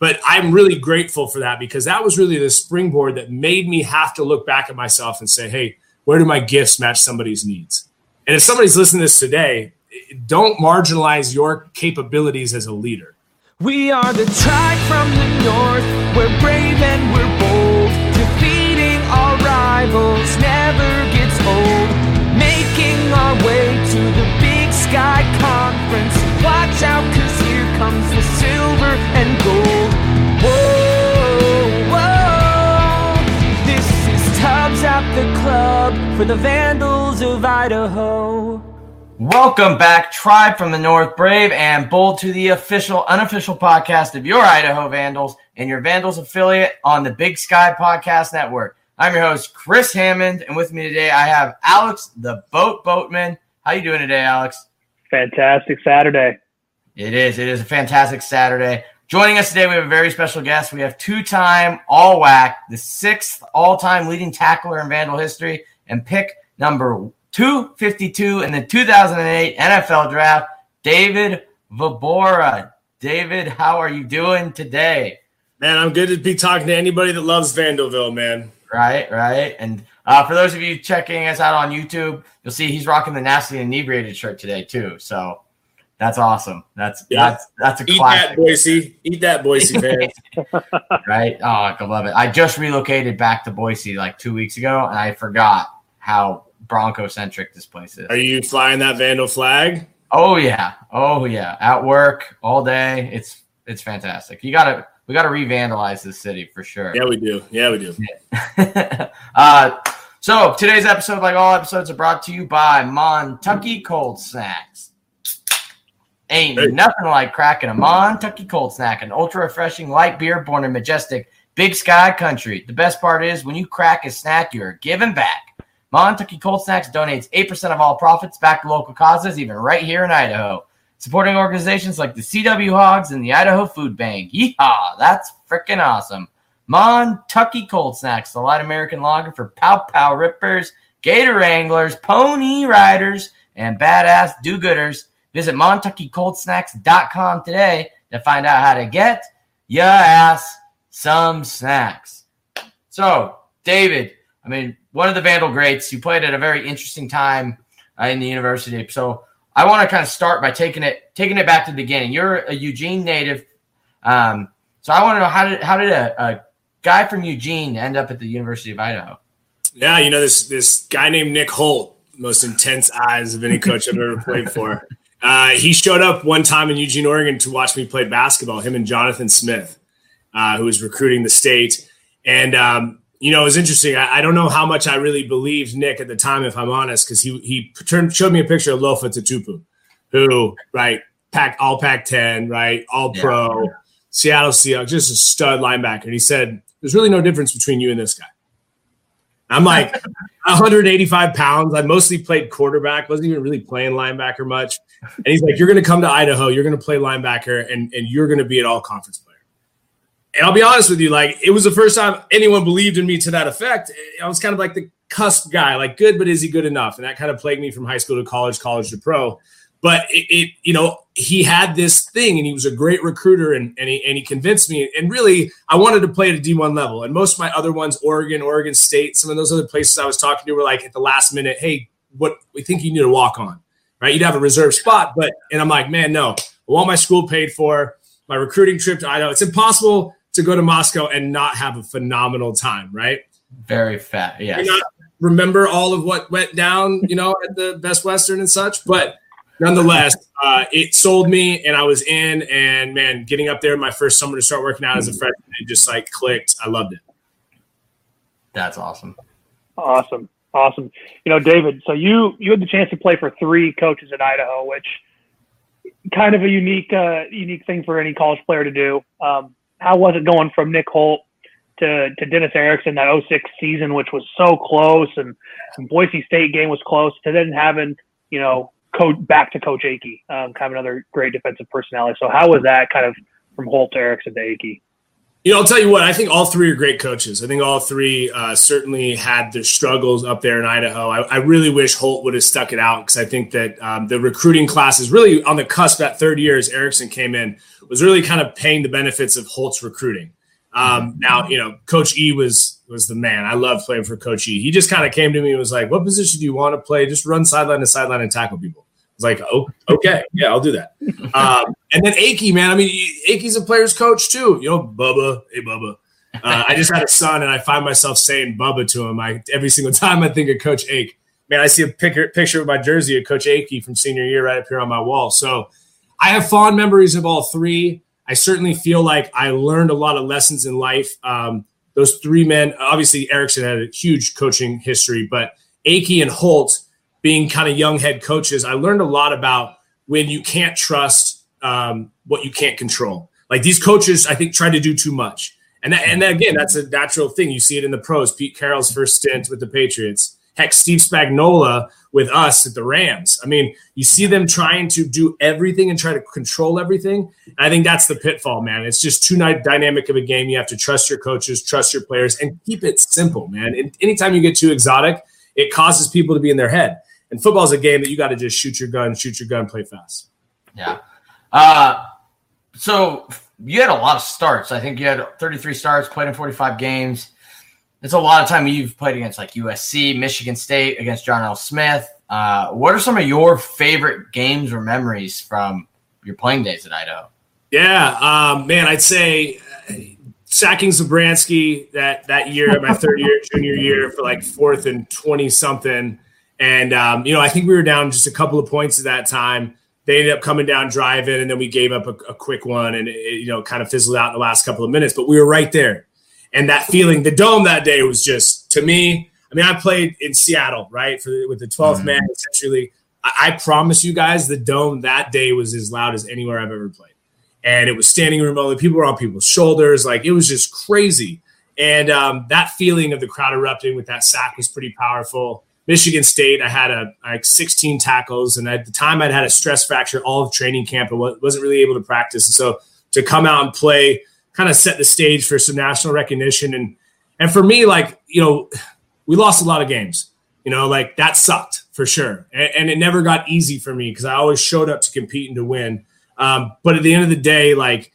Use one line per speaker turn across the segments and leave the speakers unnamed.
But I'm really grateful for that because that was really the springboard that made me have to look back at myself and say, hey, where do my gifts match somebody's needs? And if somebody's listening to this today, don't marginalize your capabilities as a leader.
We are the tribe from the north. We're brave and we're bold. Defeating our rivals never gets old. Making our way to the Big Sky Conference. Watch out, cause here comes the silver and gold. The club for the Vandals of Idaho.
Welcome back, Tribe from the North, Brave and Bold, to the official, unofficial podcast of your Idaho Vandals and your Vandals affiliate on the Big Sky Podcast Network. I'm your host, Chris Hammond, and with me today I have Alex, the Boat Boatman. How you doing today, Alex?
Fantastic Saturday.
It is. It is a fantastic Saturday. Joining us today, we have a very special guest. We have two-time All-WAC, the sixth all-time leading tackler in Vandal history, and pick number 252 in the 2008 NFL Draft, David Vobora. David, how are you doing today?
Man, I'm good to be talking to anybody that loves Vandalville, man.
Right, right. And uh, for those of you checking us out on YouTube, you'll see he's rocking the nasty inebriated shirt today too. So that's awesome. That's yeah. that's that's a
Eat
classic.
that, Boise. Eat that, Boise fans.
right? Oh, I love it. I just relocated back to Boise like two weeks ago, and I forgot how Bronco centric this place is.
Are you flying that Vandal flag?
Oh yeah, oh yeah. At work all day. It's it's fantastic. You gotta we gotta revandalize this city for sure.
Yeah, we do. Yeah, we do.
uh, so today's episode, like all episodes, are brought to you by Montucky Cold Snacks. Ain't hey. nothing like cracking a Montucky Cold Snack, an ultra refreshing light beer born in majestic Big Sky Country. The best part is when you crack a snack, you're giving back. Montucky Cold Snacks donates 8% of all profits back to local causes, even right here in Idaho, supporting organizations like the CW Hogs and the Idaho Food Bank. Yeehaw! That's freaking awesome. Montucky Cold Snacks, the light American lager for pow pow rippers, gator anglers, pony riders, and badass do gooders. Visit MontuckyColdSnacks.com today to find out how to get your ass some snacks. So, David, I mean, one of the Vandal greats. You played at a very interesting time uh, in the university. So I want to kind of start by taking it taking it back to the beginning. You're a Eugene native, um, so I want to know how did how did a, a guy from Eugene end up at the University of Idaho?
Yeah, you know this this guy named Nick Holt, most intense eyes of any coach I've ever played for. Uh, he showed up one time in Eugene, Oregon, to watch me play basketball. Him and Jonathan Smith, uh, who was recruiting the state, and um, you know, it was interesting. I, I, don't know how much I really believed Nick at the time, if I'm honest, because he he turned, showed me a picture of Lofa Tatupu, who right pack all Pac 10, right, all yeah. pro, Seattle Seahawks, just a stud linebacker. And he said, "There's really no difference between you and this guy." I'm like 185 pounds. I mostly played quarterback, wasn't even really playing linebacker much. And he's like, "You're going to come to Idaho. You're going to play linebacker, and and you're going to be an all conference player." And I'll be honest with you, like it was the first time anyone believed in me to that effect. I was kind of like the cusp guy, like good, but is he good enough? And that kind of plagued me from high school to college, college to pro. But it, it you know, he had this thing, and he was a great recruiter, and and he, and he convinced me. And really, I wanted to play at a D one level. And most of my other ones, Oregon, Oregon State, some of those other places I was talking to were like at the last minute, hey, what we think you need to walk on, right? You'd have a reserve spot, but and I'm like, man, no, I want my school paid for. My recruiting trip to Idaho. It's impossible to go to Moscow and not have a phenomenal time, right?
Very fat, yeah.
remember all of what went down, you know, at the Best Western and such, but nonetheless, uh, it sold me, and I was in. And man, getting up there my first summer to start working out as a freshman, it just like clicked. I loved it.
That's awesome.
Awesome, awesome. You know, David. So you you had the chance to play for three coaches in Idaho, which kind of a unique uh, unique thing for any college player to do. Um, how was it going from Nick Holt to, to Dennis Erickson that 06 season, which was so close and, and Boise State game was close to then having, you know, coach back to Coach Akey, um, kind of another great defensive personality. So how was that kind of from Holt to Erickson to Akey?
You know, I'll tell you what. I think all three are great coaches. I think all three uh, certainly had their struggles up there in Idaho. I, I really wish Holt would have stuck it out because I think that um, the recruiting class is really on the cusp. That third year, as Erickson came in, was really kind of paying the benefits of Holt's recruiting. Um, now, you know, Coach E was was the man. I love playing for Coach E. He just kind of came to me and was like, "What position do you want to play? Just run sideline to sideline and tackle people." I was like, "Oh, okay, yeah, I'll do that." Um, and then Akey, man. I mean, Akey's a player's coach too. You know, Bubba, hey Bubba. Uh, I just had a son, and I find myself saying Bubba to him. I every single time I think of Coach Ake. Man, I see a picture picture of my jersey of Coach Akey from senior year right up here on my wall. So I have fond memories of all three. I certainly feel like I learned a lot of lessons in life. Um, those three men, obviously Erickson had a huge coaching history, but Akey and Holt being kind of young head coaches, I learned a lot about when you can't trust um, what you can't control. Like these coaches, I think try to do too much. And that, and again, that's a natural thing. You see it in the pros. Pete Carroll's first stint with the Patriots. Heck, Steve Spagnuolo with us at the Rams. I mean, you see them trying to do everything and try to control everything. I think that's the pitfall, man. It's just too dynamic of a game. You have to trust your coaches, trust your players, and keep it simple, man. And anytime you get too exotic, it causes people to be in their head. And football is a game that you got to just shoot your gun, shoot your gun, play fast.
Yeah. Uh, so you had a lot of starts. I think you had 33 starts, played in 45 games it's a lot of time you've played against like USC, Michigan State, against John L. Smith. Uh, what are some of your favorite games or memories from your playing days at Idaho?
Yeah, um, man, I'd say uh, sacking Zabransky that that year, my third year, junior year, for like fourth and twenty something, and um, you know, I think we were down just a couple of points at that time. They ended up coming down driving, and then we gave up a, a quick one, and it, you know, kind of fizzled out in the last couple of minutes. But we were right there and that feeling, the dome that day was just to me. I mean, I played in Seattle, right, for with the 12th mm-hmm. man. Essentially, I, I promise you guys, the dome that day was as loud as anywhere I've ever played, and it was standing room only. People were on people's shoulders, like it was just crazy. And um, that feeling of the crowd erupting with that sack was pretty powerful. Michigan State, I had a like 16 tackles, and at the time I'd had a stress fracture all of training camp and wasn't really able to practice. And so to come out and play kind of set the stage for some national recognition. And and for me, like you know, we lost a lot of games. You know, like that sucked for sure, and, and it never got easy for me because I always showed up to compete and to win. Um, but at the end of the day, like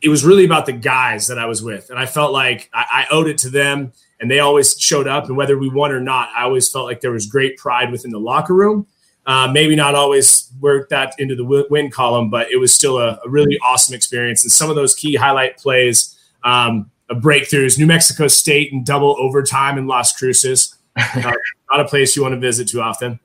it was really about the guys that I was with, and I felt like I, I owed it to them, and they always showed up. And whether we won or not, I always felt like there was great pride within the locker room. Uh, maybe not always work that into the win column, but it was still a, a really awesome experience. And some of those key highlight plays, um, breakthroughs, New Mexico State and double overtime in Las Cruces, uh, not a place you want to visit too often.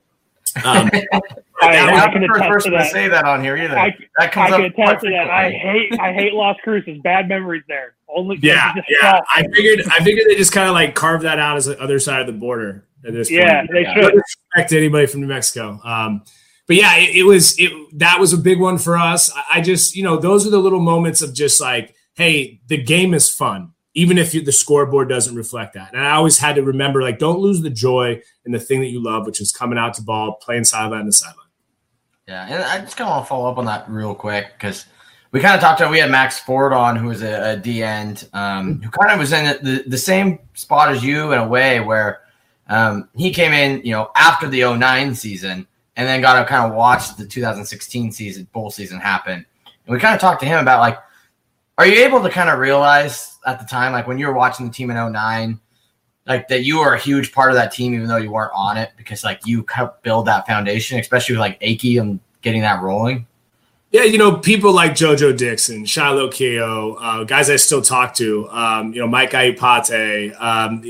Um,
I, am not the first person to, say that on here either.
I, that comes I can attest to that. I hate I hate Las Cruces. Bad memories there. Only
yeah, yeah. I figured I figured they just kind of like carved that out as the other side of the border at this
yeah,
point.
they yeah, should.
respect anybody from New Mexico. Um, but yeah, it, it, was it that was a big one for us. I, I, just you know those are the little moments of just like, hey, the game is fun, even if you, the scoreboard doesn't reflect that. And I always had to remember like, don't lose the joy in the thing that you love, which is coming out to ball, playing sideline to sideline.
Yeah, and I just kind of want to follow up on that real quick because we kind of talked about we had Max Ford on, who was a, a D end, um, who kind of was in the, the same spot as you in a way where um, he came in, you know, after the 09 season and then got to kind of watch the 2016 season, bowl season happen. And we kind of talked to him about like, are you able to kind of realize at the time, like when you were watching the team in 09, like that you were a huge part of that team, even though you weren't on it, because like you helped build that foundation, especially with like Akey and getting that rolling?
Yeah, you know, people like JoJo Dixon, Shiloh Keo, uh, guys I still talk to, um, you know, Mike Iupati, um,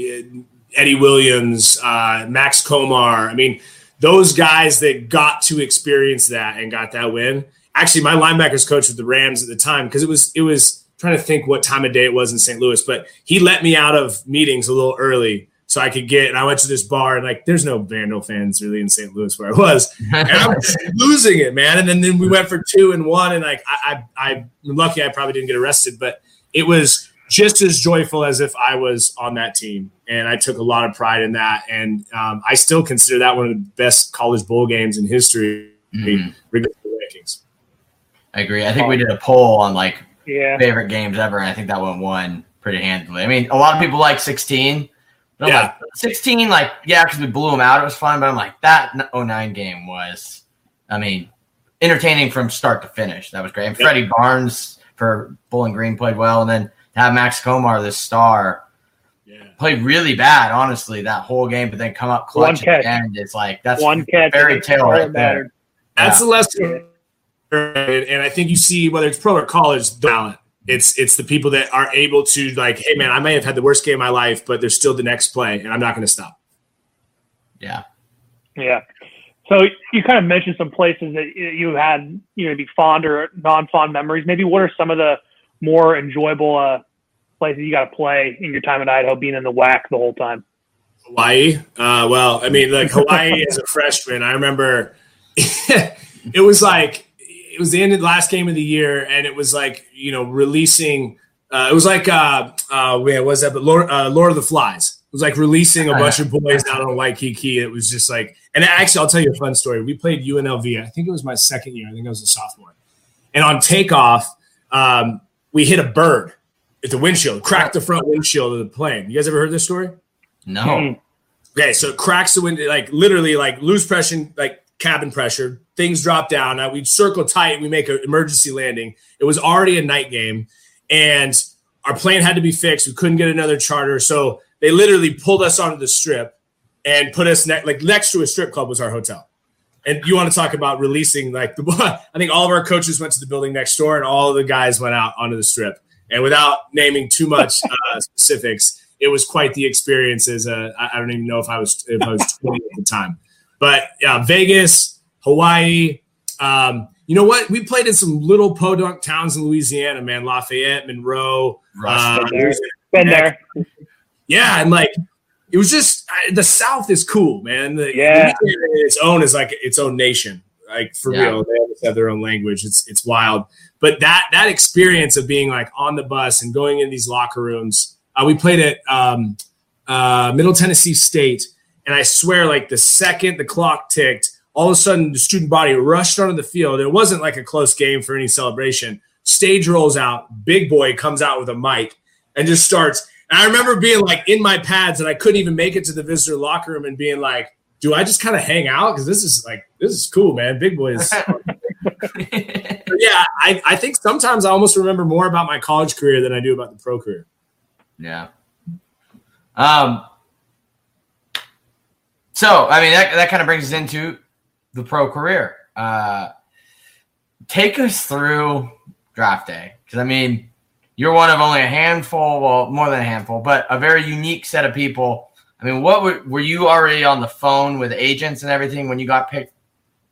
Eddie Williams, uh, Max Komar. I mean, those guys that got to experience that and got that win. Actually, my linebackers coach with the Rams at the time because it was it was trying to think what time of day it was in St. Louis, but he let me out of meetings a little early so I could get. And I went to this bar and like, there's no Vandal fans really in St. Louis where I was, and I was losing it, man. And then, then we went for two and one, and like I, I I'm lucky I probably didn't get arrested, but it was just as joyful as if I was on that team. And I took a lot of pride in that. And um, I still consider that one of the best college bowl games in history, mm-hmm. regardless of
rankings. I agree. I think we did a poll on like yeah. favorite games ever, and I think that one won pretty handily. I mean, a lot of people like 16. But
Yeah.
like, 16, like, yeah, because we blew them out. It was fun. But I'm like, that 09 game was, I mean, entertaining from start to finish. That was great. And
Yep.
Freddie Barnes for Bowling Green played well. And then to have Max Komar, this star,
Yeah.
played really bad, honestly, that whole game, but then come up
One
clutch at the end. It's like, that's
One catch.
fairy tale
all
right
that mattered.
That's the lesson. And I think you see whether it's pro or college talent. It's it's the people that are able to like, hey man, I may have had the worst game of my life, but there's still the next play, and I'm not going to stop.
yeah.
Yeah. So you kind of mentioned some places that you had, you know, maybe fond or non-fond memories. Maybe what are some of the more enjoyable uh, places you got to play in your time at Idaho, being in the WAC the whole time?
Hawaii. Uh, well, I mean, like Hawaii as a freshman, I remember it was like it was the end of the last game of the year, and it was like you know releasing. Uh, it was like uh, uh, man, was that? But Lord, uh, Lord of the Flies. It was like releasing a bunch of boys out on Waikiki. It was just like, and actually, I'll tell you a fun story. We played UNLV. I think it was my second year. I think I was a sophomore. And on takeoff, um, we hit a bird the windshield, cracked the front windshield of the plane. You guys ever heard this story?
No.
Mm.
Okay, so it cracks the window, like literally, like loose pressure, like cabin pressure. Things drop down. Now we circle tight. We make an emergency landing. It was already a night game, and our plane had to be fixed. We couldn't get another charter, so they literally pulled us onto the strip and put us ne- like next to a strip club was our hotel. And you want to talk about releasing like the I think all of our coaches went to the building next door, and all of the guys went out onto the strip. And without naming too much uh, specifics, it was quite the experience. As a, I I don't even know if I was if I was 20 at the time, but yeah, Vegas, Hawaii. Um, you know what? We played in some little podunk towns in Louisiana, man. Lafayette, Monroe. Uh,
there. Been there.
yeah, and like it was just the South is cool, man. The,
Yeah.
Its own is like its own nation. Like for
Yeah.
real, they almost have their own language. It's it's wild. But that that experience of being like on the bus and going in these locker rooms. Uh, we played at um, uh, Middle Tennessee State, and I swear, like the second the clock ticked, all of a sudden the student body rushed onto the field. It wasn't like a close game for any celebration. Stage rolls out, big boy comes out with a mic and just starts. And I remember being like in my pads, and I couldn't even make it to the visitor locker room, and being like, "Do I just kind of hang out? Because this is like this is cool, man. Big boys. yeah, I, I think sometimes I almost remember more about my college career than I do about the pro career.
Yeah. Um. So I mean that that kind of brings us into the pro career. Uh, take us through draft day because I mean you're one of only a handful, well more than a handful, but a very unique set of people. I mean, what were, were you already on the phone with agents and everything when you got picked?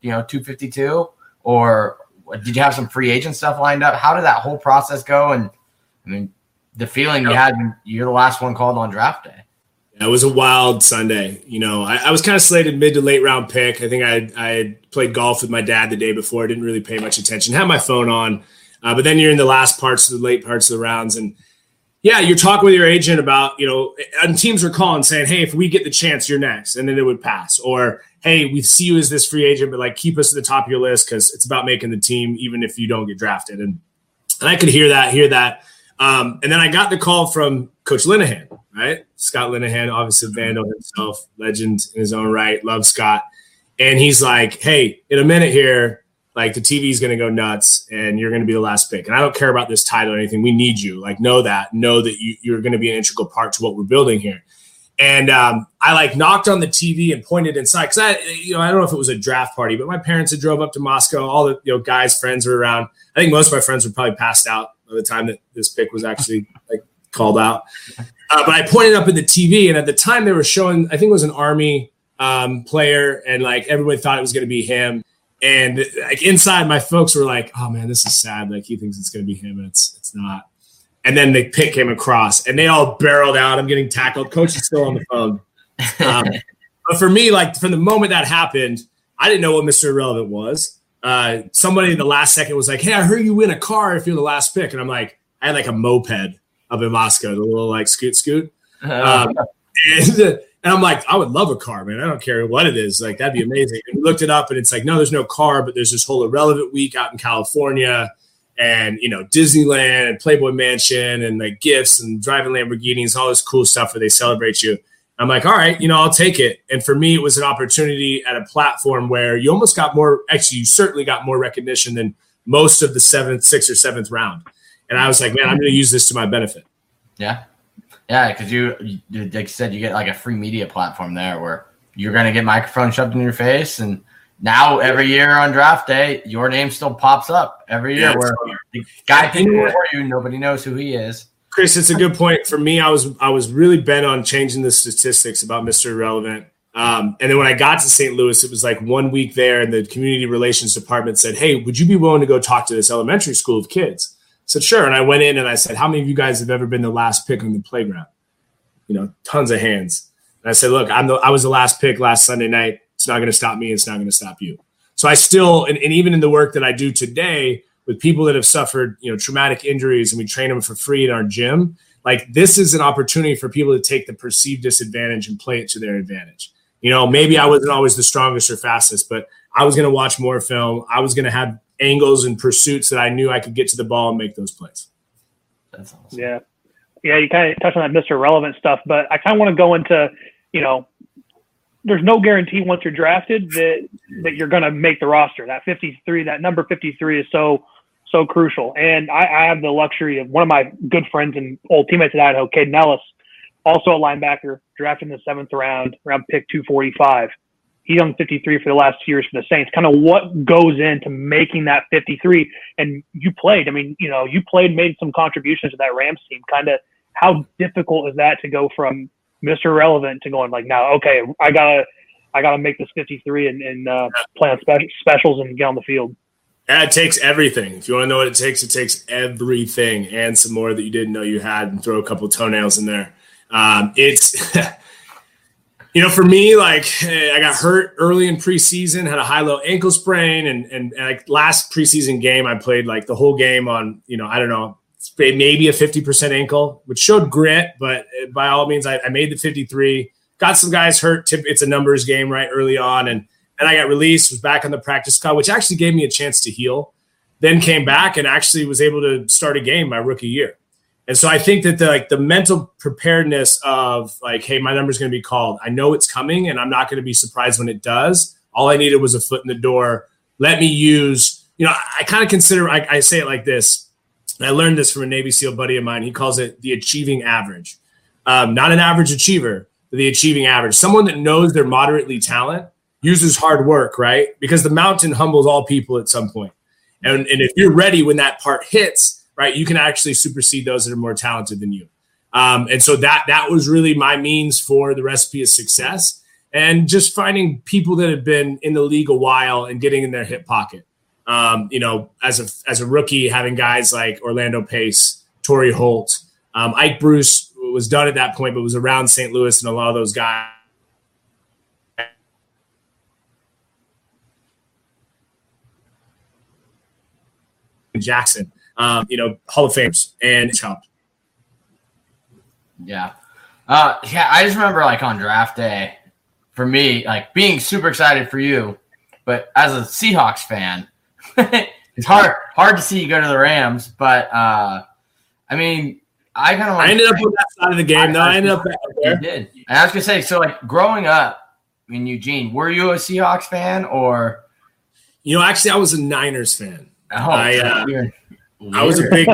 You know, 252, or did you have some free agent stuff lined up? How did that whole process go? And I mean, the feeling you had, you're the last one called on draft day.
It was a wild Sunday. You know, I, I was kind of slated mid to late round pick. I think I, I had played golf with my dad the day before. I didn't really pay much attention. Had my phone on, uh, but then you're in the last parts of the late parts of the rounds, and yeah, you're talking with your agent about you know, and teams are calling saying, "Hey, if we get the chance, you're next," and then it would pass, or "Hey, we see you as this free agent, but like keep us at the top of your list because it's about making the team, even if you don't get drafted." And and I could hear that, hear that. Um, and then I got the call from Coach Linehan, right? Scott Linehan, obviously Vandal himself, legend in his own right, love Scott. And he's like, hey, in a minute here, like the TV is going to go nuts and you're going to be the last pick. And I don't care about this title or anything. We need you. Like, know that. Know that you, you're going to be an integral part to what we're building here. And um, I like knocked on the TV and pointed inside because I, you know, I don't know if it was a draft party, but my parents had drove up to Moscow. All the you know guys, friends were around. I think most of my friends were probably passed out by the time that this pick was actually like called out. Uh, but I pointed up in the TV, and at the time they were showing, I think it was an Army um, player, and like everybody thought it was going to be him. And like inside, my folks were like, "Oh man, this is sad. Like he thinks it's going to be him, and it's it's not." And then the pick came across, and they all barreled out. I'm getting tackled. Coach is still on the phone. Um, but for me, like from the moment that happened, I didn't know what Mr. Irrelevant was. Uh, somebody in the last second was like, "Hey, I heard you win a car if you're the last pick," and I'm like, I had like a moped up in Moscow, the little like scoot scoot, um, and, and I'm like, I would love a car, man. I don't care what it is, like that'd be amazing. And we looked it up, and it's like, no, there's no car, but there's this whole irrelevant week out in California, and you know Disneyland and Playboy Mansion and like gifts and driving Lamborghinis, all this cool stuff where they celebrate you. I'm like, all right, you know, I'll take it. And for me, it was an opportunity at a platform where you almost got more. Actually, you certainly got more recognition than most of the seventh, sixth, or seventh round. And I was like, man, I'm going to use this to my benefit.
Yeah, yeah, because you, like you said, you get like a free media platform there where you're going to get microphone shoved in your face and now every year on draft day, your name still pops up every year. Yeah, where the guy picking for you, nobody knows who he is.
Chris, it's a good point. For me, I was I was really bent on changing the statistics about Mr. Irrelevant. Um, and then when I got to St. Louis, it was like one week there, and the community relations department said, "Hey, would you be willing to go talk to this elementary school of kids?" Said, "Sure." And I went in and I said, "How many of you guys have ever been the last pick on the playground?" You know, tons of hands. And I said, "Look, I'm the, I was the last pick last Sunday night. It's not going to stop me. It's not going to stop you. So I still, and, and even in the work that I do today with people that have suffered, you know, traumatic injuries, and we train them for free in our gym. Like this is an opportunity for people to take the perceived disadvantage and play it to their advantage. You know, maybe I wasn't always the strongest or fastest, but I was going to watch more film. I was going to have angles and pursuits that I knew I could get to the ball and make those plays.
That's awesome. Yeah. Yeah, you kind of touched on that Mr. Relevant stuff, but I kind of want to go into, you know, there's no guarantee once you're drafted that that you're going to make the roster. That 53, that number 53 is so so crucial. And I, I have the luxury of one of my good friends and old teammates at Idaho, Kaden Elliss, also a linebacker, drafted in the seventh round, around pick 245. He's on 53 for the last two years for the Saints. Kind of what goes into making that 53. And you played. I mean, you know, you played, made some contributions to that Rams team. Kind of how difficult is that to go from Mr. Relevant to going like now, okay, I gotta I gotta make this 53 and, and uh, play on spe- specials and get on the field.
Yeah, it takes everything. If you want to know what it takes, it takes everything and some more that you didn't know you had, and throw a couple toenails in there. Um, it's you know, for me, like eh, I got hurt early in preseason, had a high low ankle sprain, and, and and like last preseason game, I played like the whole game on you know I don't know maybe a 50% ankle, which showed grit, but eh, by all means, I, I made the 53. Got some guys hurt. It's a numbers game right early on. And, and I got released, was back on the practice squad, which actually gave me a chance to heal. Then came back and actually was able to start a game my rookie year. And so I think that the like the mental preparedness of like, hey, my number's going to be called. I know it's coming, and I'm not going to be surprised when it does. All I needed was a foot in the door. Let me use. You know, I, I kind of consider. I, I say it like this: I learned this from a Navy SEAL buddy of mine. He calls it the achieving average. Um, not an average achiever, but the achieving average. Someone that knows they're moderately talent uses hard work, right? Because the mountain humbles all people at some point. And, and if you're ready when that part hits, right, you can actually supersede those that are more talented than you. Um, and so that that was really my means for the recipe of success and just finding people that have been in the league a while and getting in their hip pocket. Um, you know, as a as a rookie, having guys like Orlando Pace, Torry Holt, um, Ike Bruce was done at that point, but was around St. Louis, and a lot of those guys. Jackson, um, you know, Hall of Famers, and it's helped.
Yeah, uh, yeah. I just remember like on draft day, for me, like being super excited for you, but as a Seahawks fan, it's hard hard to see you go to the Rams, but uh, I mean, I kind of
I ended up on that side of the game. though. I ended up
there. You did. And I was gonna say, so like growing up in Eugene, were you a Seahawks fan or?
You know, actually, I was a Niners fan. Oh, I, uh, I was a big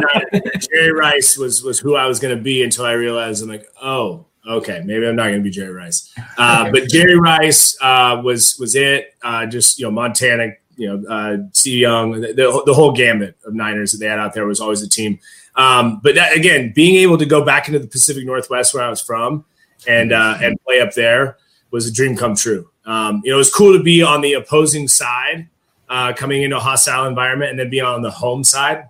Jerry Rice was was who I was going to be until I realized I'm like, oh, okay, maybe I'm not going to be Jerry Rice. Uh, but Jerry Rice uh, was was it. Uh, just you know, Montana you know, uh, C. Young, the, the, whole gamut of Niners that they had out there was always a team. Um, but that, again, being able to go back into the Pacific Northwest where I was from and uh, and play up there was a dream come true. Um, you know, it was cool to be on the opposing side, uh, coming into a hostile environment, and then be on the home side,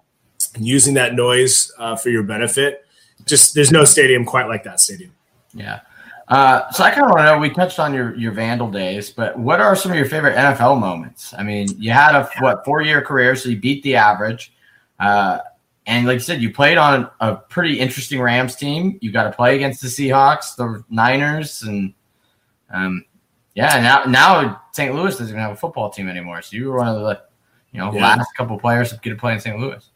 using that noise uh, for your benefit. Just there's no stadium quite like that stadium.
Yeah. Uh, so I kind of want to know. We touched on your your Vandal days, but what are some of your favorite NFL moments? I mean, you had a what four year career, so you beat the average, uh, and like you said, you played on a pretty interesting Rams team. You got to play against the Seahawks, the Niners, and um, yeah. Now now St. Louis doesn't even have a football team anymore, so you were one of the you know yeah. last couple players to get to play in St. Louis.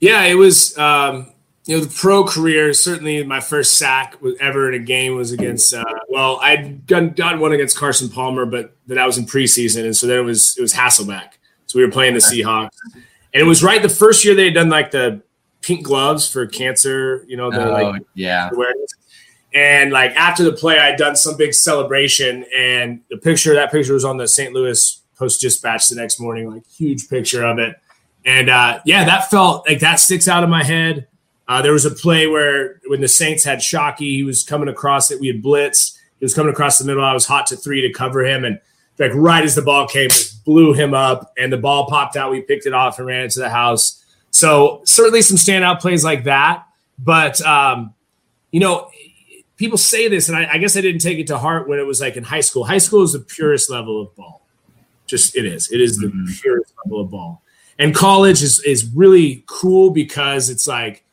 Yeah, it was. Um, you know, the pro career. Certainly, my first sack was ever in a game was against. Uh, well, I'd done, done one against Carson Palmer, but that was in preseason, and so then it was it was Hasselbeck. So we were playing the Seahawks, and it was right the first year they had done like the pink gloves for cancer. You know, the
Oh,
like
yeah.
awareness. And like after the play, I'd done some big celebration, and the picture that picture was on the St. Louis Post Dispatch the next morning, like huge picture of it. And uh, yeah, that felt like that sticks out of my head. Uh, there was a play where when the Saints had Shockey, he was coming across it. We had blitzed. He was coming across the middle. I was hot to three to cover him, and like right as the ball came, blew him up, and the ball popped out. We picked it off and ran into the house. So certainly some standout plays like that. But um, you know, people say this, and I, I guess I didn't take it to heart when it was like in high school. High school is the purest level of ball. Just it is. It is the
Mhm.
purest level of ball. And college is is really cool because it's like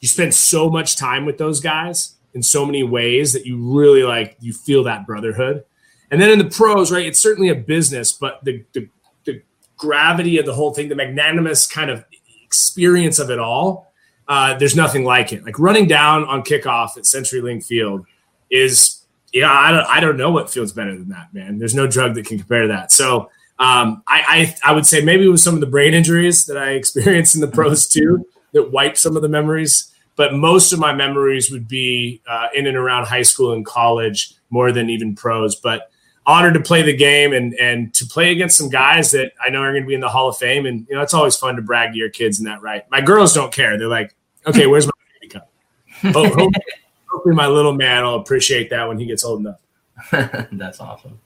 you spend so much time with those guys in so many ways that you really like you feel that brotherhood. And then in the pros, right, it's certainly a business, but the the, the gravity of the whole thing, the magnanimous kind of experience of it all, uh, there's nothing like it. Like running down on kickoff at CenturyLink Field is, yeah, I don't, I don't know what feels better than that, man. There's no drug that can compare to that. So um, I, I, I would say maybe it was some of the brain injuries that I experienced in the pros too that wiped some of the memories. But most of my memories would be uh, in and around high school and college more than even pros. But honored to play the game and and to play against some guys that I know are going to be in the Hall of Fame. And you know, it's always fun to brag to your kids in that right. My girls don't care. They're like, okay, where's my baby cup? Ho- ho- Hopefully, my little man will appreciate that when he gets old enough.
That's awesome.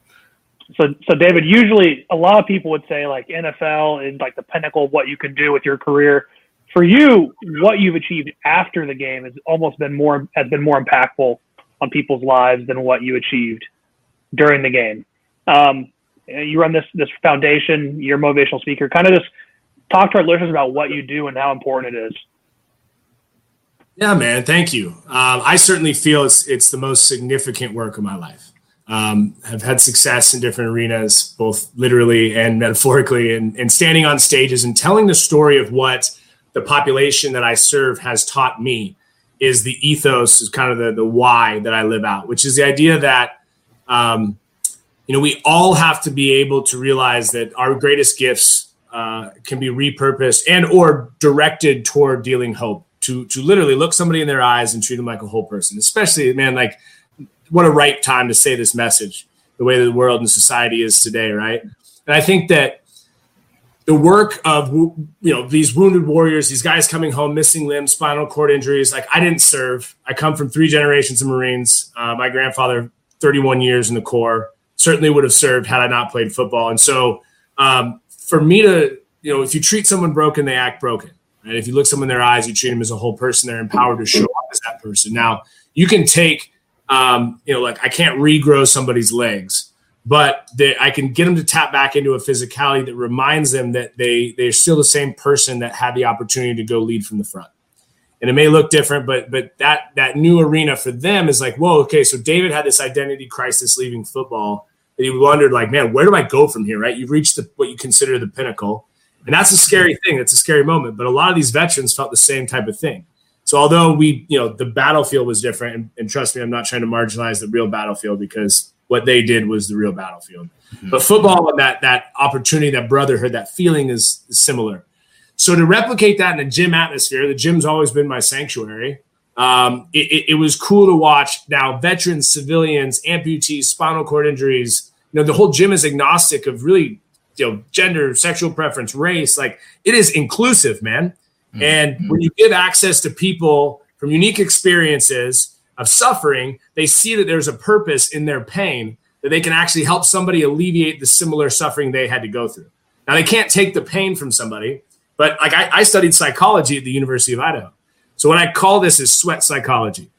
So, so David, usually a lot of people would say like NFL is like the pinnacle of what you can do with your career. For you, what you've achieved after the game has almost been more has been more impactful on people's lives than what you achieved during the game. Um, you run this this foundation. You're a motivational speaker. Kind of just talk to our listeners about what you do and how important it is.
Yeah, man. Thank you. Um, I certainly feel it's it's the most significant work of my life. Um, have had success in different arenas, both literally and metaphorically, and, and standing on stages and telling the story of what the population that I serve has taught me is the ethos, is kind of the the why that I live out, which is the idea that um, you know we all have to be able to realize that our greatest gifts uh, can be repurposed and or directed toward dealing hope to to literally look somebody in their eyes and treat them like a whole person especially man like what a right time to say this message the way the world and society is today right and i think that the work of you know these wounded warriors these guys coming home missing limbs spinal cord injuries like i didn't serve i come from three generations of marines uh, my grandfather 31 years in the corps certainly would have served had i not played football and so um, for me to you know if you treat someone broken they act broken and if you look someone in their eyes, you treat them as a whole person. They're empowered to show up as that person. Now, you can take, um, you know, like I can't regrow somebody's legs, but they, I can get them to tap back into a physicality that reminds them that they they're still the same person that had the opportunity to go lead from the front. And it may look different, but but that that new arena for them is like, whoa, okay. So David had this identity crisis leaving football. That he wondered, like, man, where do I go from here? Right? You've reached the, what you consider the pinnacle. And that's a scary thing. That's a scary moment. But a lot of these veterans felt the same type of thing. So although we, you know, the battlefield was different, and, and trust me, I'm not trying to marginalize the real battlefield because what they did was the real battlefield. But football and that that opportunity, that brotherhood, that feeling is, is similar. So to replicate that in a gym atmosphere, the gym's always been my sanctuary. Um, it, it, it was cool to watch. Now, veterans, civilians, amputees, spinal cord injuries. You know, the whole gym is agnostic of really you know gender sexual preference race like it is inclusive man Mm-hmm. and when you give access to people from unique experiences of suffering they see that there's a purpose in their pain that they can actually help somebody alleviate the similar suffering they had to go through. Now they can't take the pain from somebody but like i, I studied psychology at the university of idaho. So what i call this is sweat psychology.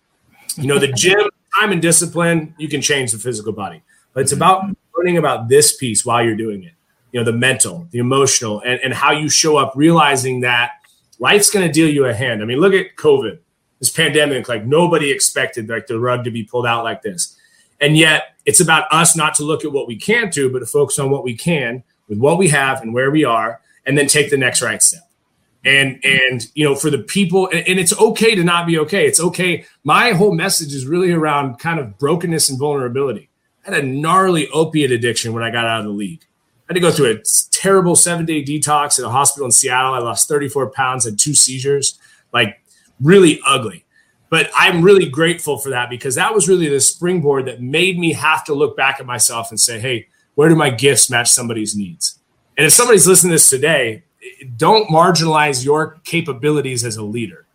You know the gym time and discipline you can change the physical body. But it's about learning about this piece while you're doing it. You know the mental the emotional and, and how you show up realizing that life's going to deal you a hand i mean look at covid this pandemic like nobody expected like the rug to be pulled out like this and yet it's about us not to look at what we can't do but to focus on what we can with what we have and where we are and then take the next right step And and you know, for the people, and, and it's okay to not be okay. It's okay. My whole message is really around kind of brokenness and vulnerability. I had a gnarly opiate addiction when I got out of the league. Had to go through a terrible seven day detox at a hospital in Seattle. I lost 34 pounds, and two seizures, like really ugly. But I'm really grateful for that because that was really the springboard that made me have to look back at myself and say, hey, where do my gifts match somebody's needs? And if somebody's listening to this today, don't marginalize your capabilities as a leader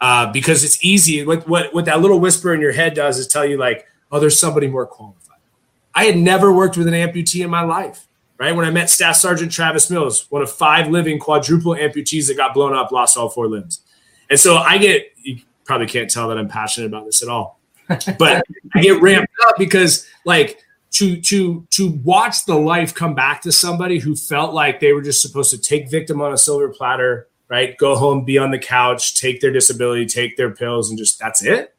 uh, because it's easy. What, what, what that little whisper in your head does is tell you, like, oh, there's somebody more qualified. I had never worked with an amputee in my life, right? When I met Staff Sergeant Travis Mills, one of five living quadruple amputees that got blown up, lost all four limbs. And so I get, you probably can't tell that I'm passionate about this at all, but I get ramped up because, like, to to to watch the life come back to somebody who felt like they were just supposed to take victim on a silver platter right go home be on the couch take their disability take their pills and just that's it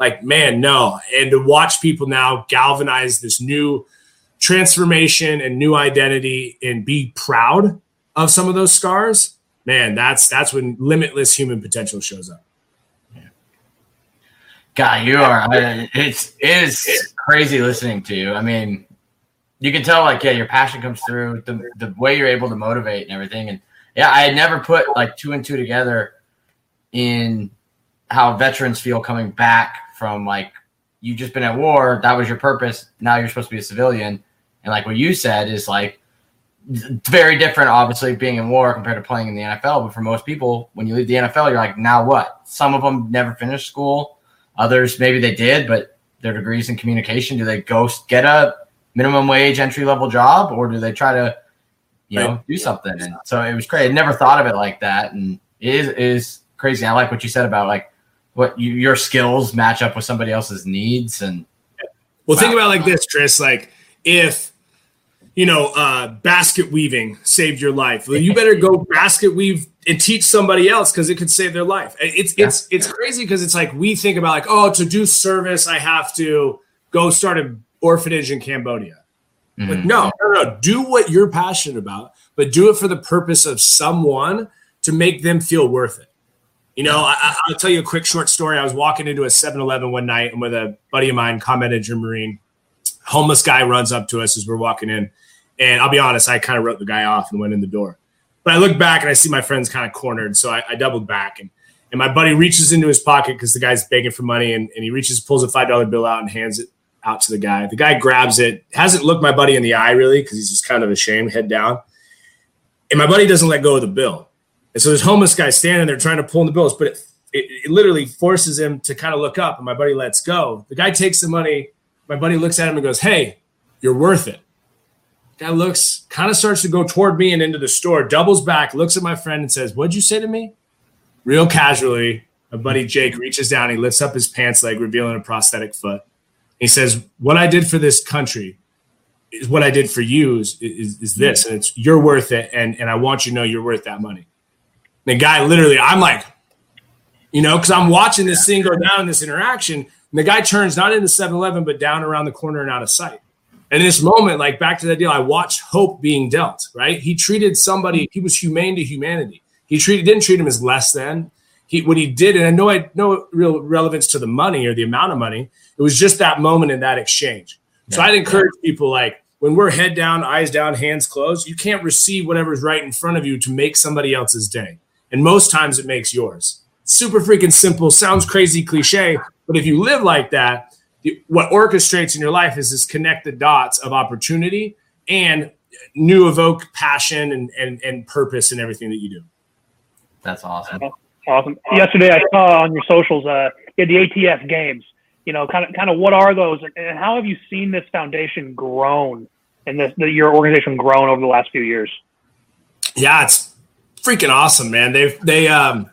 like man no and to watch people now galvanize this new transformation and new identity and be proud of some of those scars man that's that's when limitless human potential shows up Yeah.
God, you are. I, it's it is crazy listening to you. I mean, you can tell like yeah, your passion comes through the the way you're able to motivate and everything. And yeah, I had never put like two and two together in how veterans feel coming back from like you've just been at war. That was your purpose. Now you're supposed to be a civilian. And like what you said is like very different, obviously, being in war compared to playing in the NFL. But for most people, when you leave the NFL, you're like, now what? Some of them never finished school Others maybe they did, but their degrees in communication, do they go get a minimum wage entry level job or do they try to, you know, do something? And so it was crazy. I never thought of it like that. And it is, it is crazy. I like what you said about like what you, your skills match up with somebody else's needs. And
well, wow. think about like this, Tris, like if, you know, uh, basket weaving saved your life. Well, you better go basket weave and teach somebody else because it could save their life. It's yeah. it's it's crazy because it's like we think about like, oh, to do service, I have to go start an orphanage in Cambodia. Mm-hmm. Like, no, no, no. Do what you're passionate about, but do it for the purpose of someone to make them feel worth it. You know, I, will tell you a quick short story. I was walking into a 7 Eleven one night and with a buddy of mine, combat injured Marine, homeless guy runs up to us as we're walking in. And I'll be honest, I kind of wrote the guy off and went in the door. But I look back and I see my friends kind of cornered. So I, I doubled back and, and my buddy reaches into his pocket because the guy's begging for money and, and he reaches, pulls a $5 bill out and hands it out to the guy. The guy grabs it, hasn't looked my buddy in the eye really because he's just kind of ashamed, head down. And my buddy doesn't let go of the bill. And so this homeless guy standing there trying to pull in the bills, but it, it, it literally forces him to kind of look up and my buddy lets go. The guy takes the money. My buddy looks at him and goes, Hey, you're worth it. Guy looks, kind of starts to go toward me and into the store, doubles back, looks at my friend and says, What'd you say to me? Real casually, my buddy Jake reaches down, he lifts up his pants leg, revealing a prosthetic foot. He says, What I did for this country is what I did for you is, is, is this. And it's you're worth it. And, and I want you to know you're worth that money. And the guy literally, I'm like, you know, because I'm watching this thing go down in this interaction. And the guy turns not into 7 Eleven, but down around the corner and out of sight. And in this moment, like back to that deal, I watched hope being dealt, right? He treated somebody, he was humane to humanity. He treated didn't treat him as less than. He what he did, and I know I no real relevance to the money or the amount of money. It was just that moment in that exchange. Yeah. So I'd encourage people like when we're head down, eyes down, hands closed, you can't receive whatever's right in front of you to make somebody else's day. And most times it makes yours. Super freaking simple, sounds crazy cliche, but if you live like that, what orchestrates in your life is this connect the dots of opportunity and new evoke passion and, and, and purpose in everything that you do.
That's awesome.
Awesome. Yesterday I saw on your socials, uh, you the ATF games, you know, kind of, kind of what are those and how have you seen this foundation grown and this, the, your organization grown over the last few years?
Yeah, it's freaking awesome, man. They've, they, um,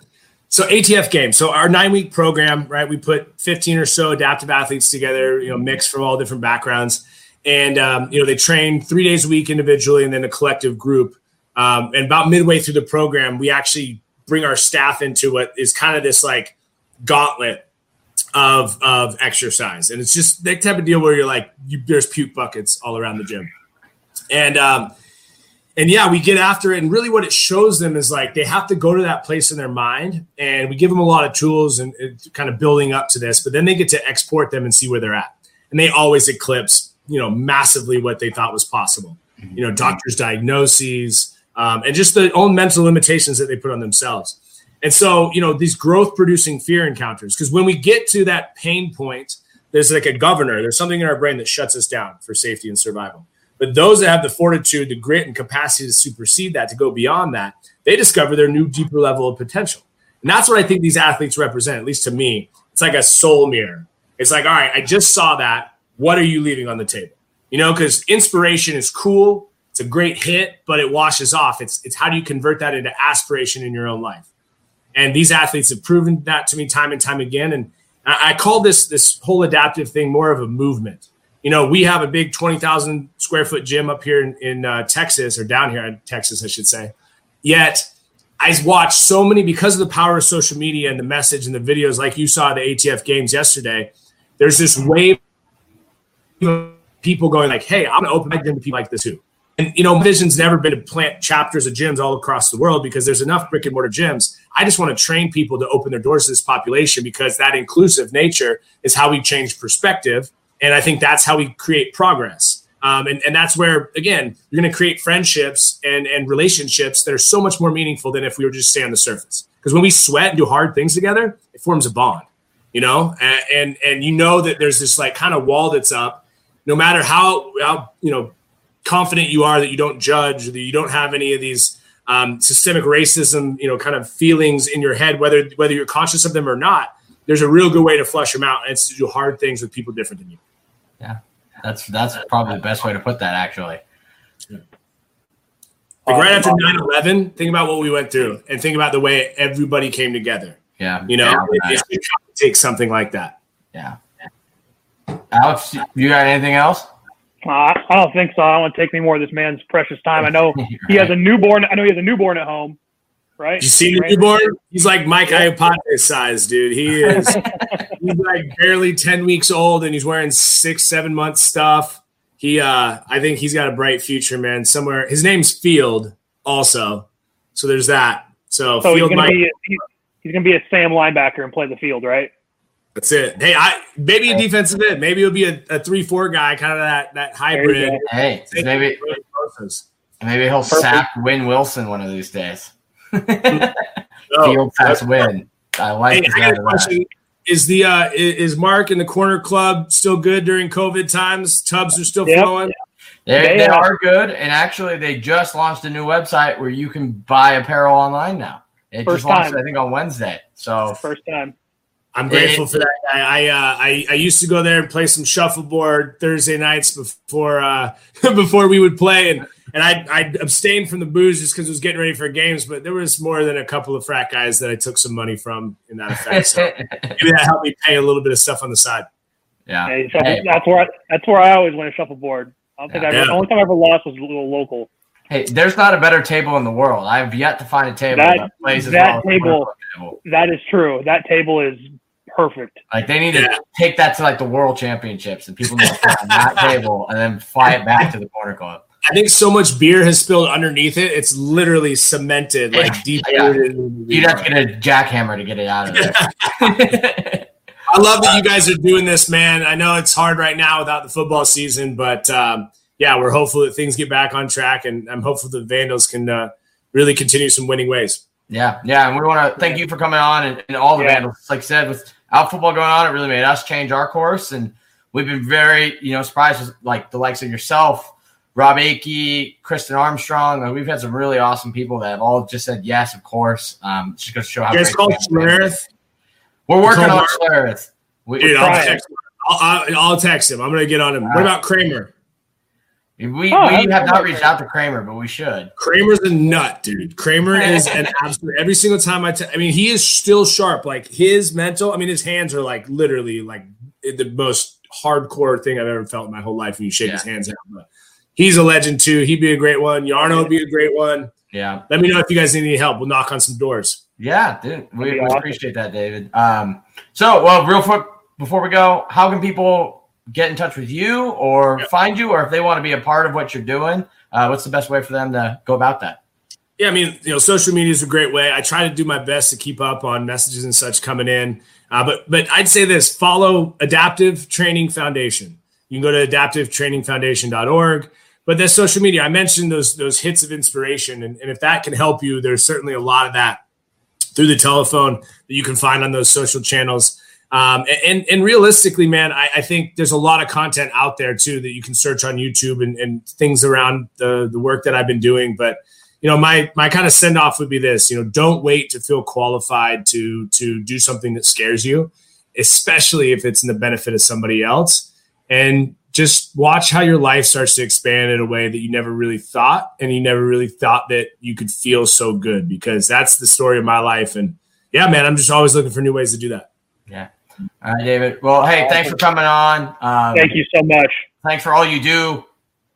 so ATF games. So our nine week program, right? We put 15 or so adaptive athletes together, you know, mixed from all different backgrounds. And, um, you know, they train three days a week individually and then a collective group. Um, and about midway through the program, we actually bring our staff into what is kind of this like gauntlet of, of exercise. And it's just that type of deal where you're like, you, there's puke buckets all around the gym. And, um, and yeah, we get after it. And really, what it shows them is like they have to go to that place in their mind, and we give them a lot of tools and, and kind of building up to this. But then they get to export them and see where they're at, and they always eclipse, you know, massively what they thought was possible. You know, doctors' diagnoses, um, and just the own mental limitations that they put on themselves. And so, you know, these growth producing fear encounters, because when we get to that pain point, there's like a governor, there's something in our brain that shuts us down for safety and survival. But those that have the fortitude, the grit, and capacity to supersede that, to go beyond that, they discover their new, deeper level of potential. And that's what I think these athletes represent, at least to me. It's like a soul mirror. It's like, all right, I just saw that. What are you leaving on the table? You know, because inspiration is cool. It's a great hit, but it washes off. It's it's how do you convert that into aspiration in your own life? And these athletes have proven that to me time and time again. And I, I call this this whole adaptive thing more of a movement. You know, we have a big twenty thousand square foot gym up here in, in uh, Texas or down here in Texas, I should say. Yet I watched so many because of the power of social media and the message and the videos, like you saw the ATF games yesterday. There's this wave of people going like, "Hey, I'm gonna open my gym to people like this too." And you know, my vision's never been to plant chapters of gyms all across the world because there's enough brick and mortar gyms. I just want to train people to open their doors to this population because that inclusive nature is how we change perspective, and I think that's how we create progress. Um, and, and that's where again you're going to create friendships and and relationships that are so much more meaningful than if we were just stay on the surface. Because when we sweat and do hard things together, it forms a bond, you know. And and, and you know that there's this like kind of wall that's up. No matter how how you know confident you are that you don't judge, that you don't have any of these um, systemic racism, you know, kind of feelings in your head, whether whether you're conscious of them or not. There's a real good way to flush them out, and it's to do hard things with people different than you.
Yeah, that's that's probably the best way to put that. Actually,
Like right after 9-11, think about what we went through, and think about the way everybody came together.
yeah,
You know,
yeah,
it, it takes something like that.
yeah. Alex, you got anything else?
Uh, I don't think so. I don't want to take any more of this man's precious time. I know he has a newborn. I know he has a newborn at home, right?
You see the newborn? He's like Mike Iupati size, dude. He is. he's like barely ten weeks old, and he's wearing six, seven month stuff. He, uh, I think he's got a bright future, man. Somewhere, his name's Field, also. So there's that. So,
So he's
Field
gonna
might.
be he's, he's gonna be a Sam linebacker and play the field, right?
That's it. Hey, I maybe a defensive end. Maybe it'll be a, a three-four guy, kind of that that hybrid.
Hey, maybe maybe he'll sack Win Wilson one of these days. Field pass win. I like
Hey, I got a
that.
question. Is the uh is Mark in the corner club still good during COVID times? Tubs are still
Yep.
flowing.
They,
They
they
are-
are good, and actually, they just launched a new website where you can buy apparel online now. It
First
just launched,
time.
I think, on Wednesday. So
First time.
I'm grateful for that. I I, uh, I I used to go there and play some shuffleboard Thursday nights before uh, before we would play, and and I I abstained from the booze just because it was getting ready for games. But there was more than a couple of frat guys that I took some money from in that effect. So maybe that helped me pay a little bit of stuff on the side.
yeah,
Hey, so
Hey.
That's where I, that's where I always win a shuffleboard. I don't think I ever,
Yeah.
the only time I ever lost was a little local.
Hey, there's not a better table in the world. I've yet to find a table
That-
that, plays as
that
well as the
table-
Corner table.
That is true. That table is perfect.
Like they need
Yeah.
to take that to like the World Championships, and people need to put on that table and then fly it back to the corner club.
I think so much beer has spilled underneath it; it's literally cemented, like deep rooted. the
You'd have to get a jackhammer to get it out of there.
I love that you guys are doing this, man. I know it's hard right now without the football season, but um, yeah, we're hopeful that things get back on track, and I'm hopeful that Vandals can uh, really continue some winning ways.
Yeah, yeah, and we want to thank you for coming on and, and all the
Yeah.
vandals. Like I said, without football going on, it really made us change our course, and we've been very, you know, surprised with like the likes of yourself, Rob Akey, Kristin Armstrong. Like, we've had some really awesome people that have all just said yes, of course. Um, just going to show how
You guys
great
call
the Vandals are.
Schlereth?
We're working on
Mark-
Schlereth. We,
Dude, I'll text, I'll, I'll, I'll text him. I'm going to get on him. What about Kramer?
we, we
Oh, I
have
haven't
not reached out to Kramer, but we should.
Kramer's a nut, dude. Kramer is an absolute. Every single time I, te- I mean, he is still sharp. Like his mental. I mean, his hands are like literally like the most hardcore thing I've ever felt in my whole life. When you shake his hands out, but he's a legend too. He'd be a great one. Yarno would be a great one.
Yeah.
Let me know if you guys need any help. We'll knock on some doors.
Yeah, dude, we, we
awesome.
appreciate that, David. Um, so, well, real quick before we go, how can people get in touch with you or
Yep.
find you, or if they want to be a part of what you're doing? uh, what's the best way for them to go about that?
Yeah, I mean, you know, social media is a great way. I try to do my best to keep up on messages and such coming in. Uh, but but I'd say this: follow Adaptive Training Foundation. You can go to adaptivetrainingfoundation.org. But there's social media. I mentioned those those hits of inspiration, and, and if that can help you, there's certainly a lot of that through the telephone that you can find on those social channels. Um, and and realistically, man, I, I, think there's a lot of content out there too that you can search on YouTube and, and things around the the work that I've been doing. But you know, my my kind of send off would be this: you know, don't wait to feel qualified to to do something that scares you, especially if it's in the benefit of somebody else. And just watch how your life starts to expand in a way that you never really thought, and you never really thought that you could feel so good. Because that's the story of my life. And yeah, man, I'm just always looking for new ways to do that.
Yeah. All right, David. Well, hey, thanks for coming on.
Um, Thank you so much.
Thanks for all you do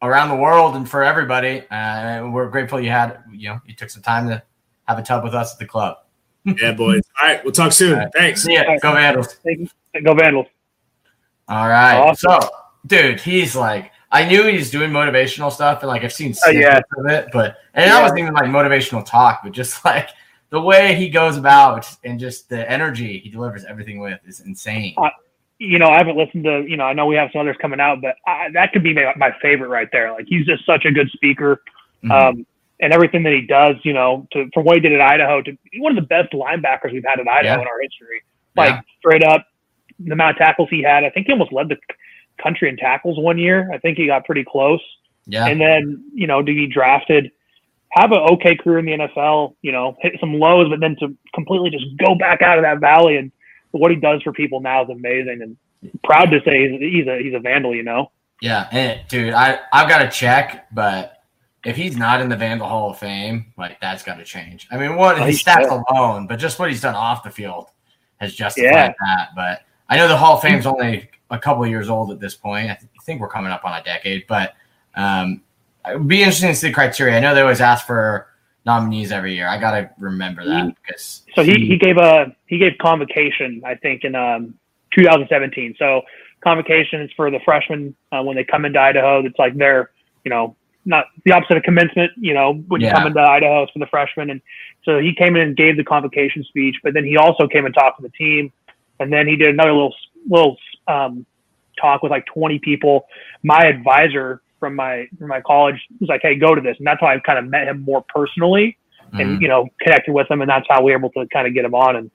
around the world and for everybody. Uh, we're grateful you had, you know, you took some time to have a tub with us at the club.
yeah, boys. All right, we'll talk soon. Right. Thanks.
See ya. Go Vandals.
Go Vandals.
All right. Awesome. So, dude, he's like, I knew he's doing motivational stuff, and like I've seen
snippets oh, yeah.
of it, but and yeah. that wasn't even like motivational talk, but just like the way he goes about and just the energy he delivers everything with is insane. Uh,
you know, I haven't listened to, you know, I know we have some others coming out, but I, that could be my, my, favorite right there. Like he's just such a good speaker. Mm-hmm. Um, and everything that he does, you know, to, from what he did at Idaho to one of the best linebackers we've had at Idaho yeah. in our history. Like straight up, the amount of tackles he had, I think he almost led the country in tackles one year. I think he got pretty close.
Yeah.
And then, you know, to be drafted have an okay career in the NFL, you know, hit some lows, but then to completely just go back out of that valley and what he does for people now is amazing. And proud to say he's, he's a he's a vandal, you know.
Yeah, and dude, I I've got to check, but if he's not in the Vandal Hall of Fame, like that's got to change. I mean, what oh, his stats alone, but just what he's done off the field has justified yeah. that. But I know the Hall of Fame's only a couple of years old at this point. I, th- I think we're coming up on a decade, but um, it would be interesting to see the criteria. I know they always ask for nominees every year. I got to remember that because
so he, he gave a he gave convocation I think in um 2017. So convocation is for the freshmen uh, when they come into Idaho. It's like they're you know not the opposite of commencement. You know when you come into Idaho, it's for the freshmen. And so he came in and gave the convocation speech, but then he also came and talked to the team, and then he did another little little um, talk with like 20 people. My advisor from my from my college was like, "Hey, go to this," and that's how I kind of met him more personally, mm-hmm. and you know, connected with him, and that's how we were able to kind of get him on. And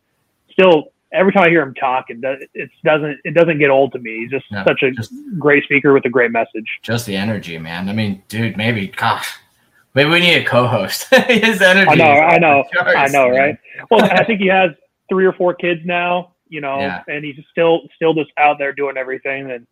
still, every time I hear him talk, it, it doesn't it doesn't get old to me. He's just no, such a just, great speaker with a great message.
Just the energy, man. I mean, dude, maybe gosh. Maybe we need a co-host. His energy. I
know, I know, I know, right? Well, I think he has three or four kids now, you know, yeah. and he's still still just out there doing everything. And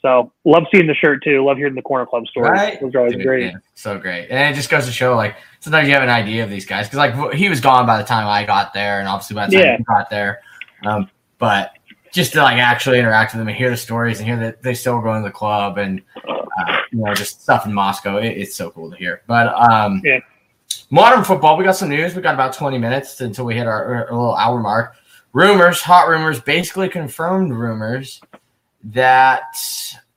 so love seeing the shirt too. Love hearing the corner club stories. Right? Those are always Dude, great. Yeah,
so great. And it just goes to show like sometimes you have an idea of these guys because like he was gone by the time I got there, and obviously by the time yeah. he got there. Um, but just to like actually interact with them and hear the stories and hear that they still going to the club and uh, you know just stuff in Moscow. It, it's so cool to hear. But um,
yeah.
modern football, we got some news. We got about twenty minutes until we hit our, our little hour mark. Rumors, hot rumors, basically confirmed rumors that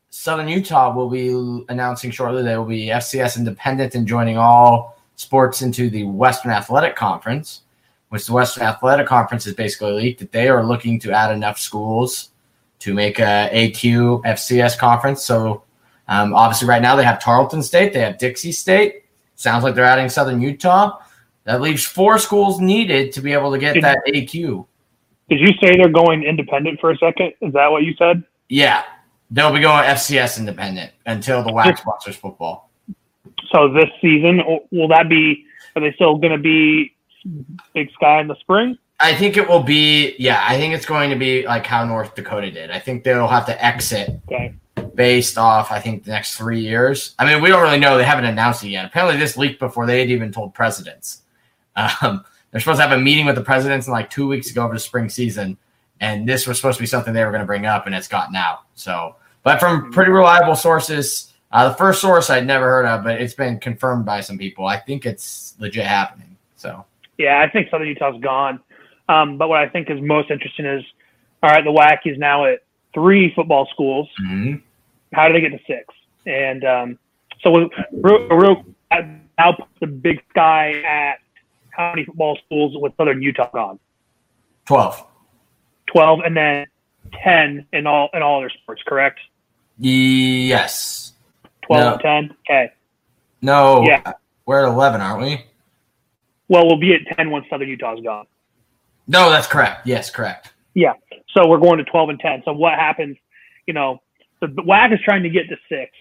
Southern Utah will be announcing shortly they will be FCS independent and joining all sports into the Western Athletic Conference, which the Western Athletic Conference is basically leaked that they are looking to add enough schools to make a AQ FCS conference. So um, obviously, right now they have Tarleton State, they have Dixie State. Sounds like they're adding Southern Utah. That leaves four schools needed to be able to get that AQ.
Did you say they're going independent for a second? Is that what you said?
Yeah, they'll be going FCS independent until the WAC sponsors football.
So this season, will that be? Are they still going to be Big Sky in the spring?
I think it will be. Yeah, I think it's going to be like how North Dakota did. I think they'll have to exit
okay.
based off. I think the next three years. I mean, we don't really know. They haven't announced it yet. Apparently, this leaked before they had even told presidents. Um, they're supposed to have a meeting with the presidents in like two weeks ago over the spring season and this was supposed to be something they were going to bring up, and it's gotten out. So, but from pretty reliable sources, uh, the first source I'd never heard of, but it's been confirmed by some people. I think it's legit happening. So,
yeah, I think Southern Utah's gone. Um, but what I think is most interesting is, all right, the WAC is now at three football schools.
Mm-hmm.
How do they get to six? And um, so, real, real, now puts the Big Sky at how many football schools with Southern Utah gone?
12.
12 and then 10 in all in all other sports, correct?
Yes.
12
No.
and 10. Okay.
No.
Yeah.
We're at 11, aren't we?
Well, we'll be at 10 once Southern Utah's gone.
No, that's correct. Yes, correct. Yeah.
So we're going to 12 and 10. So what happens? You know, the, the WAC is trying to get to six.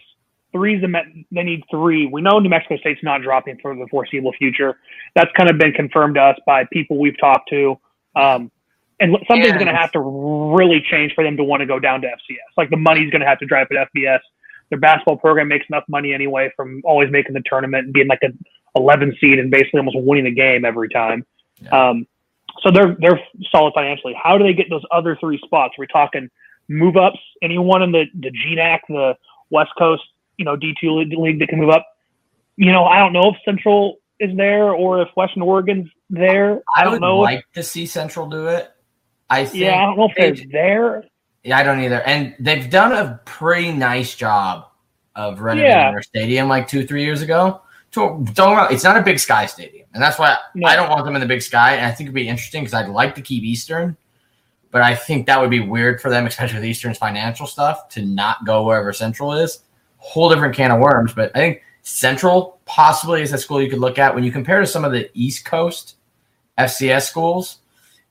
Three's the me- they need three. We know New Mexico State's not dropping for the foreseeable future. That's kind of been confirmed to us by people we've talked to. Um, and something's going to have to really change for them to want to go down to FCS. Like the money's going to have to drive at FBS. Their basketball program makes enough money anyway from always making the tournament and being like an 11 seed and basically almost winning the game every time.
Yeah.
Um, so they're they're solid financially. How do they get those other three spots? We're talking move ups. Anyone in the the GNAC, the West Coast, you know, D two league that can move up. You know, I don't know if Central is there or if Western Oregon's there. I,
I
don't
would
know. if-
like to see Central do it. I think
yeah, I don't know if
they-
they're there.
Yeah, I don't either. And they've done a pretty nice job of renovating
Yeah.
their stadium like two, three years ago. Don't worry, it's not a Big Sky stadium, and that's why
No.
I don't want them in the Big Sky. And I think it'd be interesting because I'd like to keep Eastern, but I think that would be weird for them, especially with Eastern's financial stuff, to not go wherever Central is. Whole different can of worms. But I think Central possibly is a school you could look at when you compare to some of the East Coast FCS schools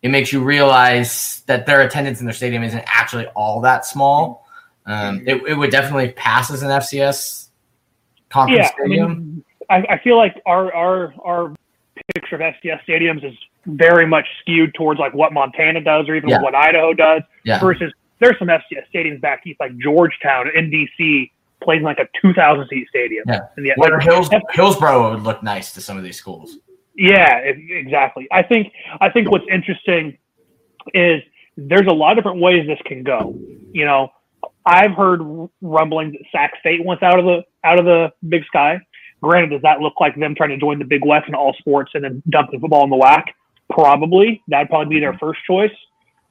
it makes you realize that their attendance in their stadium isn't actually all that small. Um, it, it would definitely pass as an FCS conference
Yeah, I, mean, I, I feel like our our our picture of FCS stadiums is very much skewed towards like what Montana does or even
Yeah.
what Idaho does.
yeah,
versus there's some FCS stadiums back east like Georgetown, NDC plays in like a 2,000 seat stadium.
Yeah.
And
Where
like,
Hills, Hillsboro would look nice to some of these schools.
yeah, exactly. I think I think what's interesting is there's a lot of different ways this can go. You know, I've heard rumblings that Sac State wants out of the out of the Big Sky. Granted, does that look like them trying to join the Big West in all sports and then dumping football in the WAC? Probably. That'd probably be their first choice.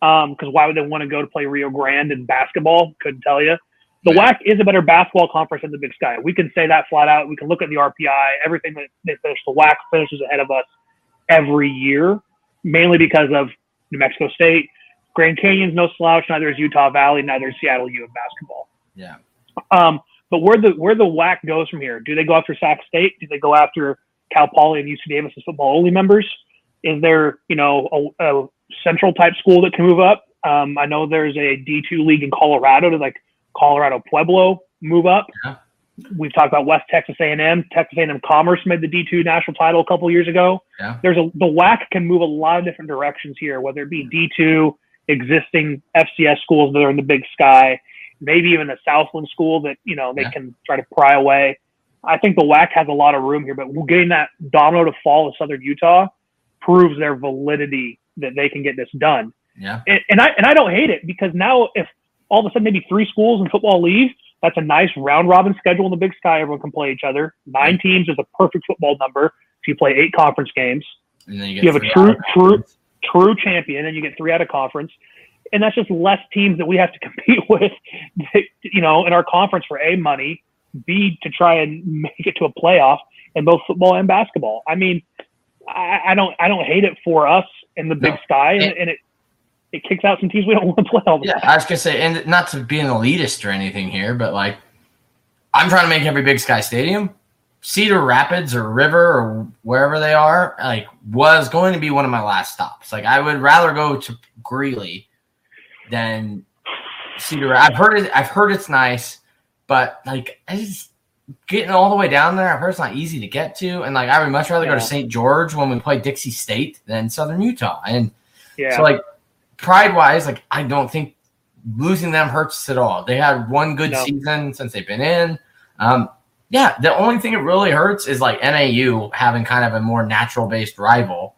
Um, because why would they want to go to play Rio Grande in basketball? Couldn't tell you. The
Yeah.
WAC is a better basketball conference than the Big Sky. We can say that flat out. We can look at the RPI, everything that they finish. The WAC finishes ahead of us every year, mainly because of New Mexico State. Grand Canyon's no slouch. Neither is Utah Valley. Neither is Seattle U in basketball.
Yeah.
Um, but where the where the WAC goes from here? Do they go after Sac State? Do they go after Cal Poly and UC Davis as football only members? Is there you know a, a central type school that can move up? Um, I know there's a D two league in Colorado to like Colorado Pueblo move up.
Yeah.
We've talked about West Texas A&M. Texas A&M Commerce made the D2 national title a couple years ago.
Yeah.
There's a the WAC can move a lot of different directions here, whether it be mm-hmm. D2, existing FCS schools that are in the Big Sky, maybe even a Southland school that you know they
Yeah.
can try to pry away. I think the WAC has a lot of room here, but getting that domino to fall in Southern Utah proves their validity that they can get this done
Yeah.
and, and I and I don't hate it because now if all of a sudden maybe three schools in football leave, that's a nice round robin schedule in the Big Sky. Everyone can play each other. Nine teams is a perfect football number if you play eight conference games.
And then you get
You have a true- true- True champion, and you get three out of conference, and that's just less teams that we have to compete with. You know, in our conference for a money, b to try and make it to a playoff in both football and basketball. I mean, I, I don't I don't hate it for us in the Big
No.
Sky, and,
And-
and it it kicks out some teams we don't want to play all the
Yeah,
time.
I was gonna say, and not to be an elitist or anything here, but like, I'm trying to make every Big Sky stadium. Cedar Rapids or River or wherever they are, like, was going to be one of my last stops. Like, I would rather go to Greeley than Cedar. I've heard it. I've heard it's nice, but like, I just getting all the way down there. I've heard it's not easy to get to, and like, I would much rather go to St. George when we play Dixie State than Southern Utah. And
Yeah.
so like pride wise, like I don't think losing them hurts us at all. They had one good
No.
season since they've been in. Um, yeah, the only thing it really hurts is like NAU having kind of a more natural based rival.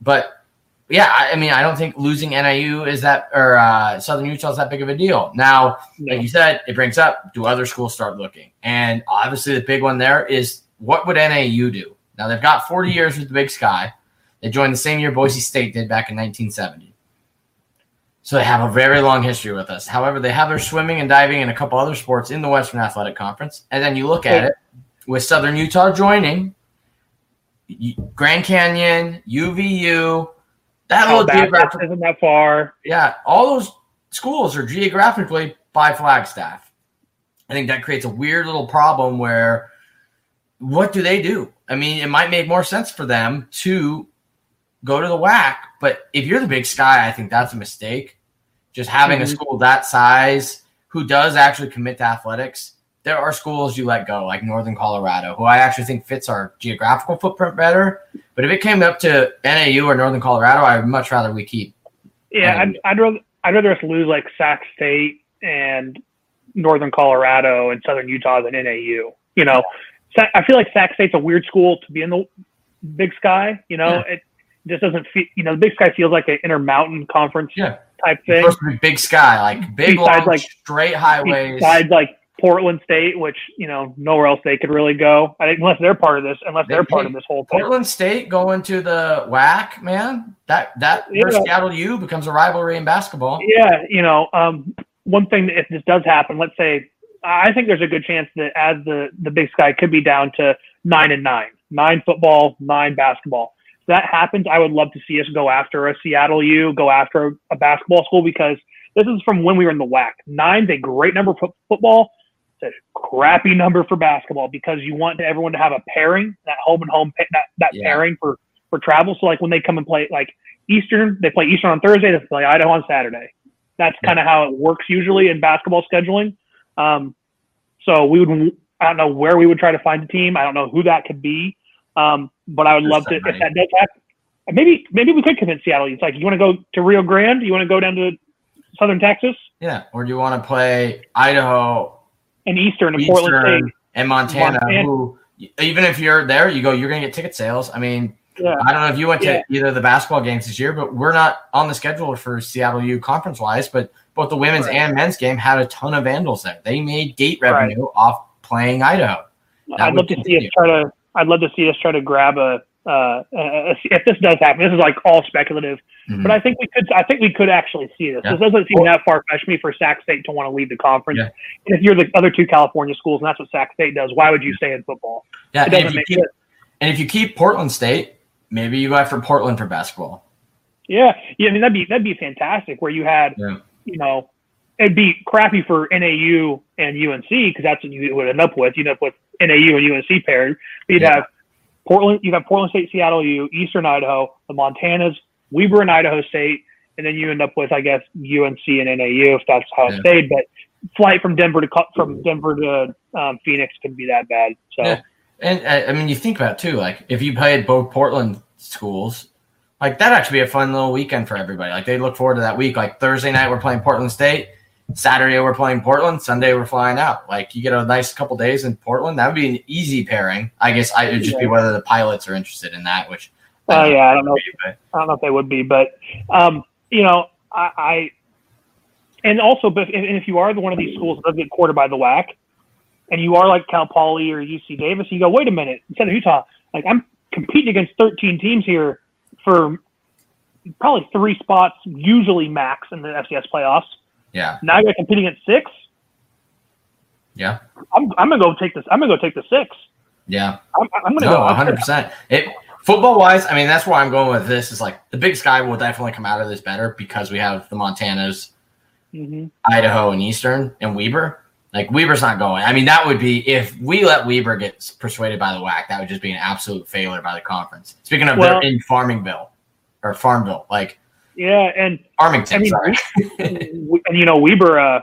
But yeah, I, I mean, I don't think losing NAU is that or uh, Southern Utah is that big of a deal. Now,
No.
like you said, it brings up do other schools start looking? And obviously, the big one there is what would NAU do? Now they've got 40 years with the Big Sky. They joined the same year Boise State did back in 1970. So they have a very long history with us. However, they have their swimming and diving and a couple other sports in the Western Athletic Conference. And then you look at it, with Southern Utah joining, Grand Canyon, UVU, that
Calabasas
geographic,
isn't that far.
yeah, all those schools are geographically by Flagstaff. I think that creates a weird little problem where what do they do? I mean, it might make more sense for them to go to the WAC, but if you're the Big Sky, I think that's a mistake. Just having a
Mhm.
school that size who does actually commit to athletics. There are schools you let go, like Northern Colorado, who I actually think fits our geographical footprint better. But if it came up to NAU or Northern Colorado, I'd much rather we keep.
Yeah, I'd, I'd rather I'd rather us lose like Sac State and Northern Colorado and Southern Utah than NAU. You know, I feel like Sac State's a weird school to be in the Big Sky. You know, it just doesn't feel. You know, the Big Sky feels like an Intermountain Conference
Yeah.
type thing.
supposed to be big sky, like big,
Besides,
long,
like,
straight highways.
Besides, like Portland State, which you know nowhere else they could really go. I think unless they're part of this, unless
They-
they're part of this whole thing.
Portland State going to the WAC, man. That that
Yeah.
Seattle U becomes a rivalry in basketball.
Yeah, you know, um, one thing if this does happen, let's say, I think there's a good chance that as the the Big Sky could be down to nine and nine, nine football, nine basketball. That happens, I would love to see us go after a Seattle U, go after a basketball school because this is from when we were in the WAC. Nine's a great number for football. It's a crappy number for basketball because you want everyone to have a pairing, that home and home, that, that
Yeah.
pairing for for travel. So like when they come and play like Eastern, they play Eastern on Thursday, they play Idaho on Saturday. That's
Yeah.
kind of how it works usually in basketball scheduling. Um, so we would, I don't know where we would try to find a team. I don't know who that could be. Um, but I would
There's
love to, if that does happen, maybe, maybe we could convince Seattle. It's like, you want to go to Rio Grande? You want to go down to Southern Texas
Yeah. Or do you want to play Idaho,
and Eastern and Portland
Eastern,
State?
and Montana?
Montana.
Who even if you're there, you go. You're going to get ticket sales. I mean,
Yeah.
I don't know if you went
Yeah.
to either of the basketball games this year, but we're not on the schedule for Seattle U conference wise. But both the women's
Right.
and men's game had a ton of vandals there. They made gate
Right.
revenue off playing Idaho. That
I'd love to see us try to. I'd love to see us try to grab a. Uh, a, a- if this does happen, this is like all speculative,
Mhm.
but I think we could. I think we could actually see this.
Yeah.
This doesn't seem that far fetched me for Sac State to want to leave the conference.
Yeah.
And if you're the other two California schools, and that's what Sac State does, why would you stay in football?
yeah,
It
and
doesn't
if, you
make
keep,
sense.
and if you keep Portland State, maybe you go after Portland for basketball.
Yeah, yeah. I mean, that'd be that'd be fantastic. Where you had,
Yeah.
you know, it'd be crappy for NAU and UNC because that's what you would end up with. You'd end up with NAU and UNC paired. You'd
Yeah.
have Portland. You'd have Portland State, Seattle U, Eastern Idaho, the Montanas, Weber and Idaho State, and then you end up with, I guess, UNC and NAU if that's how it stayed. But flight from Denver to from Denver to um, Phoenix couldn't be that bad. So
Yeah. And I mean, you think about it too. Like if you played both Portland schools, like that'd actually be a fun little weekend for everybody. Like they look forward to that week. Like Thursday night we're playing Portland State, Saturday we're playing Portland, Sunday we're flying out. Like you get a nice couple days in Portland. That would be an easy pairing. I guess I, it'd just be whether the pilots are interested in that. Which
Uh, yeah, I don't know.
But,
I don't know if they would be, but um, you know, I, I and also, but if, and if you are the one of these schools that does get quartered by the WAC, and you are like Cal Poly or UC Davis, you go, wait a minute, instead of Utah, like I'm competing against 13 teams here for probably three spots, usually max in the FCS playoffs.
Yeah,
Now you're competing against six.
yeah,
I'm, I'm gonna go take this. I'm gonna go take the six.
yeah.
I'm, I'm gonna
No,
go.
one hundred percent. It football wise, I mean that's where I'm going with this. Is like the Big Sky will definitely come out of this better because we have the Montanas,
hmm
Idaho and Eastern and Weber. Like Weber's not going. I mean, that would be if we let Weber get persuaded by the WAC. that would just be an absolute failure by the conference. Speaking of,
Well-
they're in Farmingville or Farmville, like
Yeah, and
Farmington.
I mean,
sorry.
we- and you know Weber, uh,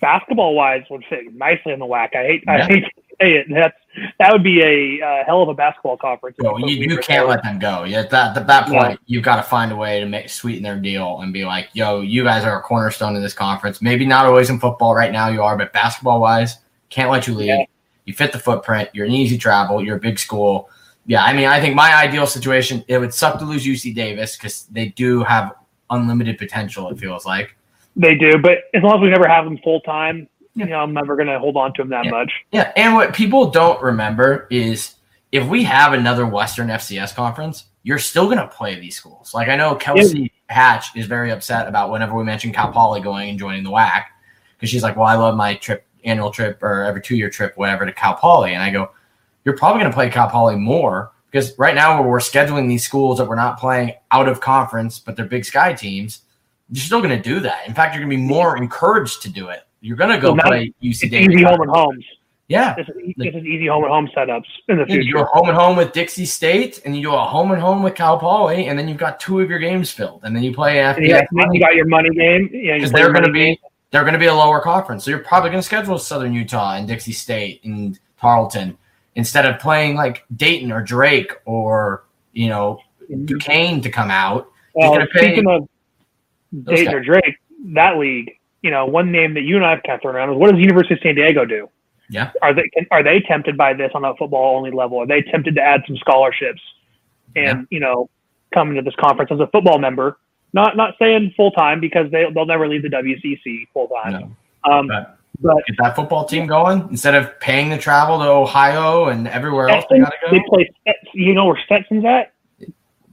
basketball wise, would fit nicely in the WAC. I hate, I hate to say it. That's that would be a uh, hell of a basketball conference.
No, you, you can't let them go. Yeah, at that at that
Yeah.
point, you've got to find a way to make sweeten their deal and be like, "Yo, you guys are a cornerstone of this conference. Maybe not always in football right now, you are, but basketball wise, can't let you leave.
Yeah.
You fit the footprint. You're an easy travel. You're a big school. Yeah, I mean, I think my ideal situation, it would suck to lose UC Davis because they do have unlimited potential. It feels like.
They do, but as long as we never have them full time,
Yeah.
you know, I'm never going to hold on to them that
Yeah.
much.
Yeah, and what people don't remember is if we have another Western FCS conference, you're still going to play these schools. Like I know Kelsey Hatch is very upset about whenever we mention Cal Poly going and joining the WAC because she's like, "Well, I love my trip, annual trip or every two year trip, whatever, to Cal Poly," and I go, you're probably going to play Cal Poly more because right now we're scheduling these schools that we're not playing out of conference, but they're Big Sky teams. You're still going to do that. In fact, you're going to be more encouraged to do it. You're going to go
Well,
play UC Davis.
easy home and homes.
Yeah.
This is, this is easy home and home setups in the
Yeah, you do
future.
a home and home with Dixie State, and you do a home and home with Cal Poly, and then you've got two of your games filled, and then you play
And
FBS
you, got, then you got your money game. Yeah,
because they're going to be they're going to be a lower conference. So you're probably going to schedule Southern Utah and Dixie State and Tarleton instead of playing like Dayton or Drake or you know. Duquesne to come out.
Well, speaking of Dayton or Drake, that league, you know, one name that you and I have kept around is what does the University of San Diego do?
Yeah.
Are they are they tempted by this on a football only level? Are they tempted to add some scholarships and you know come into this conference as a football member? Not not saying full time because they they'll never leave the WCC full time.
No.
Um,
But get that football team going instead of paying the travel to Ohio and everywhere else they got to
they play. Stet- You know where Stetson's at?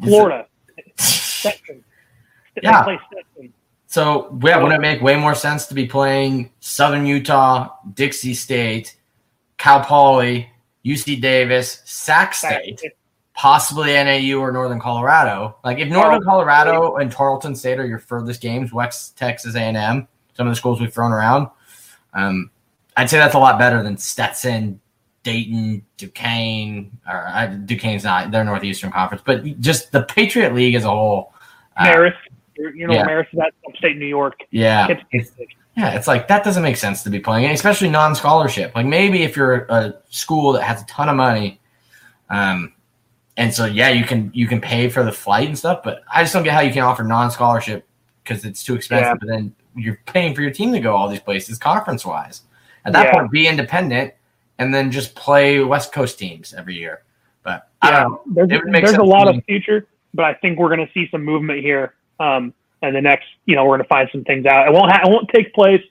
Florida. Stetson.
Yeah.
play Stetson.
So yeah, wouldn't it make way more sense to be playing Southern Utah, Dixie State, Cal Poly, UC Davis, Sac State, possibly NAU or Northern Colorado? Like if Northern Colorado and Tarleton State are your furthest games, West Texas A&M, some of the schools we've thrown around, um, I'd say that's a lot better than Stetson, Dayton, Duquesne, or uh, Duquesne's not they're Northeastern Conference, but just the Patriot League as a whole. uh,
Marist. You know,
yeah.
Marist is at upstate New York.
yeah,
It's-
Yeah, it's like that doesn't make sense to be playing, and especially non-scholarship. Like maybe if you're a school that has a ton of money, um, and so yeah, you can you can pay for the flight and stuff. But I just don't get how you can offer non-scholarship because it's too expensive.
Yeah.
But then you're paying for your team to go all these places conference-wise. At that
Yeah.
point, be independent and then just play West Coast teams every year. But
Yeah, there's,
It would make
there's a lot of future, but I think we're going to see some movement here. Um, and the next, you know, we're going to find some things out. It won't. Ha- it won't take place.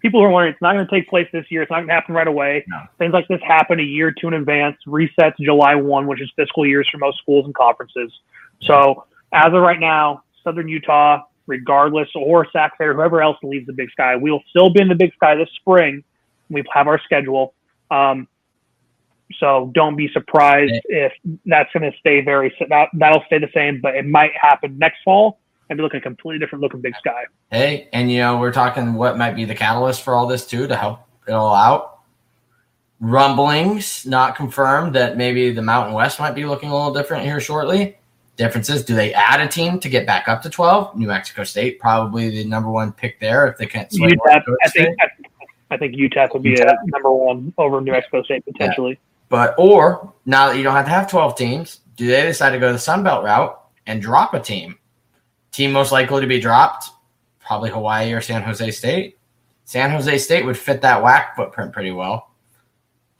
People who are wondering, it's not going to take place this year. It's not going to happen right away.
No.
Things like this happen a year or two in advance. Resets July one, which is fiscal years for most schools and conferences. So as of right now, Southern Utah, regardless, or Sac or whoever else leaves the Big Sky, we will still be in the Big Sky this spring. We have our schedule. Um, so don't be surprised if that's going to stay very that that'll stay the same, but it might happen next fall and be looking a completely different looking Big Sky.
Hey, and you know, we're talking what might be the catalyst for all this too to help it all out. Rumblings, not confirmed, that maybe the Mountain West might be looking a little different here shortly. Differences: Do they add a team to get back up to twelve? New Mexico State probably the number one pick there if they can't
UTEP, I think I, think UTEP would be a number one over New Mexico State potentially.
But or now that you don't have to have twelve teams, do they decide to go the Sun Belt route and drop a team? Team most likely to be dropped, probably Hawaii or San Jose State. San Jose State would fit that WAC footprint pretty well.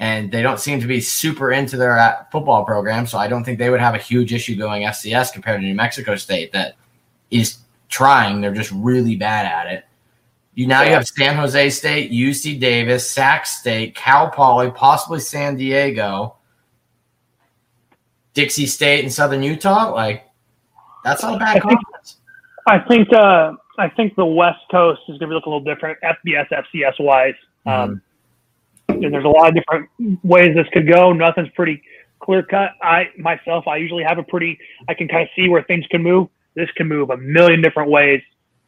And they don't seem to be super into their uh, football program, so I don't think they would have a huge issue going FCS compared to New Mexico State that is trying. They're just really bad at it. You now you have San Jose State, UC Davis, Sac State, Cal Poly, possibly San Diego, Dixie State, and Southern Utah. Like that's not a bad
I think- I think uh, I think the West Coast is going to be looking a little different, FBS, FCS wise. Um, and there's a lot of different ways this could go. Nothing's pretty clear cut. I myself, I usually have a pretty, I can kind of see where things can move. This can move a million different ways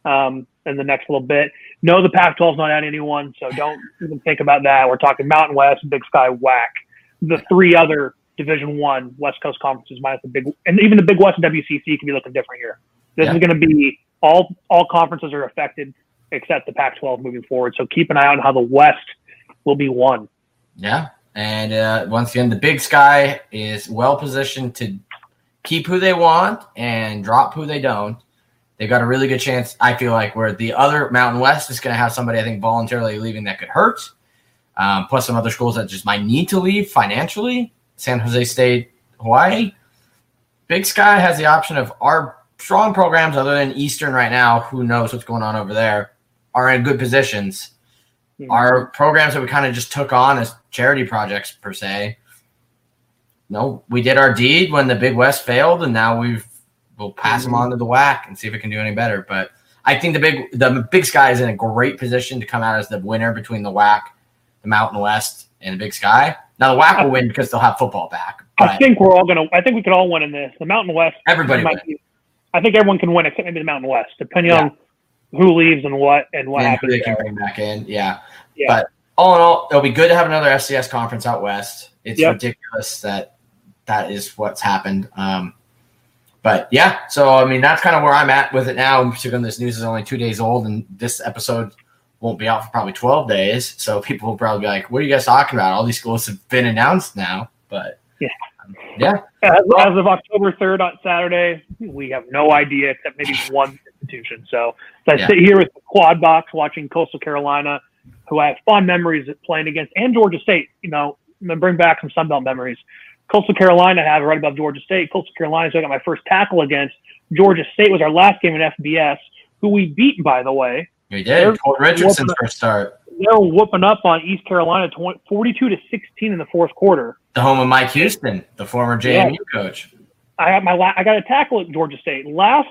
um, in the next little bit. No, the Pac-12 is not at anyone, so don't even think about that. We're talking Mountain West, Big Sky, WAC. The three other Division One West Coast conferences minus the big, and even the Big West and WCC can be looking different here. This
Yeah.
is going to be all all conferences are affected except the Pac-12 moving forward. So keep an eye on how the West will be won.
Yeah. And uh, once again, the Big Sky is well positioned to keep who they want and drop who they don't. They've got a really good chance, I feel like, where the other Mountain West is going to have somebody, I think, voluntarily leaving that could hurt. Um, plus, some other schools that just might need to leave financially San Jose State, Hawaii. Big Sky has the option of our strong programs, other than Eastern right now, who knows what's going on over there, are in good positions our programs that we kind of just took on as charity projects per se. No, we did our deed when the Big West failed, and now we've we'll pass them mm-hmm. on to the WAC and see if it can do any better. But I think the big the Big Sky is in a great position to come out as the winner between the WAC, the Mountain West, and the Big Sky. Now the WAC will win because they'll have football back.
I think we're all gonna. I think we could all win in this. The Mountain West.
everybody
be- I think everyone can win except maybe the Mountain West, depending
Yeah.
on who leaves and what and what
and
happens.
they can bring back in. Yeah.
Yeah.
But all in all, it'll be good to have another FCS conference out west. It's
Yep.
ridiculous that that is what's happened. Um, but yeah, so I mean that's kind of where I'm at with it now. In particular, this news is only two days old, and this episode won't be out for probably 12 days. So people will probably be like, "What are you guys talking about? All these schools have been announced now." But
Yeah.
um, yeah,
As, as of October 3rd on Saturday, we have no idea except maybe one institution. So as I
Yeah.
sit here with the quad box watching Coastal Carolina, who I have fond memories of playing against, and Georgia State. You know, bring back some Sunbelt memories. Coastal Carolina have right above Georgia State. Coastal Carolina is I got my first tackle against. Georgia State was our last game in FBS, who we beat, by the way.
we
They're-
did. Colt Richardson's first start,
They're whooping up on East Carolina 20, 42 to 16 in the fourth quarter.
the home of Mike Houston, the former JMU coach.
I got my la- I got a tackle at Georgia State. Last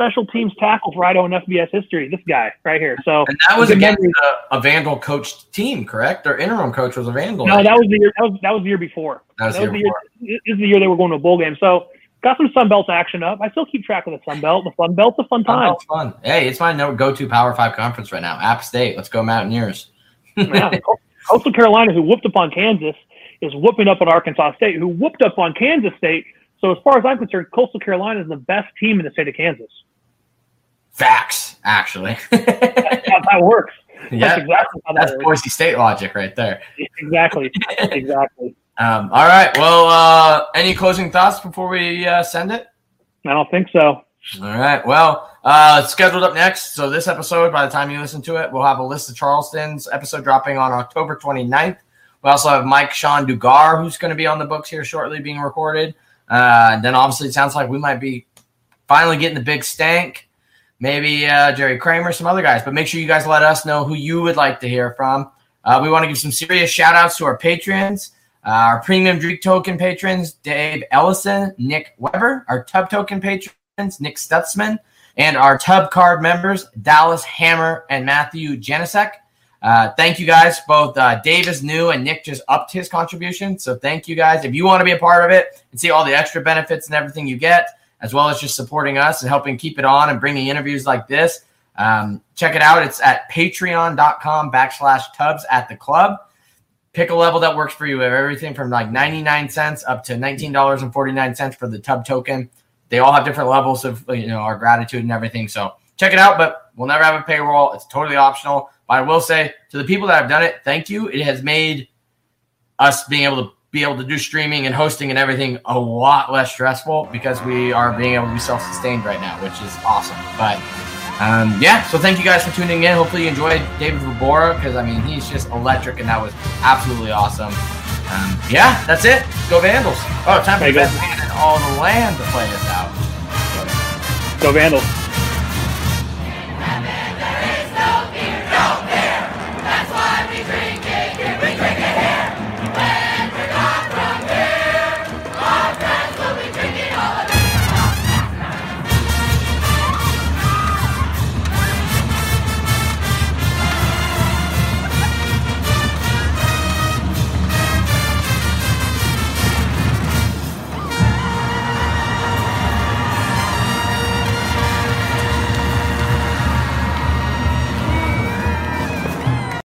special teams tackle for Idaho in FBS history. This guy right here. So
And that was against a, a Vandal coached team, correct? Their interim coach was a Vandal.
no, that was the year. That was that was the year before.
That was the year before.
This is the year they were going to a bowl game. So got some Sun Belt action up. I still keep track of the Sun Belt. The Sun Belt's a fun
Fun,
time.
fun. Hey, it's my go-to Power Five conference right now. App State. Let's go Mountaineers.
Yeah. Coastal Carolina, who whooped up on Kansas, is whooping up on Arkansas State, who whooped up on Kansas State. So as far as I'm concerned, Coastal Carolina is the best team in the state of Kansas.
Facts, actually.
That's how that works. That's
yeah,
exactly how that
that's
works.
Boise State logic right there.
Exactly. Exactly.
Um, all right. Well, uh, any closing thoughts before we uh, send it?
I don't think so.
All right. Well, uh, it's scheduled up next. So this episode, by the time you listen to it, we'll have a list of Charleston's episode dropping on October 29th. We also have Mike Sean Dugar, who's going to be on the books here shortly, being recorded. Uh, then obviously it sounds like we might be finally getting the big stank. Maybe uh, Jerry Kramer, some other guys. But make sure you guys let us know who you would like to hear from. Uh, we want to give some serious shout outs to our patrons. Uh, our premium Dreek token patrons, Dave Ellison, Nick Weber. Our tub token patrons, Nick Stutzman. And our tub card members, Dallas Hammer and Matthew Janisek. Uh, thank you guys. Both uh, Dave is new and Nick just upped his contribution. So thank you guys. If you want to be a part of it and see all the extra benefits and everything you get, as well as just supporting us and helping keep it on and bringing interviews like this, um, check it out. It's at patreon.com backslash tubs at the club. Pick a level that works for you. We have everything from like 99 cents up to $19.49 for the tub token. They all have different levels of you know our gratitude and everything. So check it out, but we'll never have a payroll. It's totally optional. But I will say to the people that have done it, thank you. It has made us being able to be able to do streaming and hosting and everything a lot less stressful because we are being able to be self-sustained right now, which is awesome. But um, yeah, so thank you guys for tuning in. Hopefully you enjoyed David Vobora because I mean he's just electric and that was absolutely awesome. Um, yeah, that's it. Go Vandals. Oh, time for
go.
Ben Man and all the land to play us out.
Go Vandals.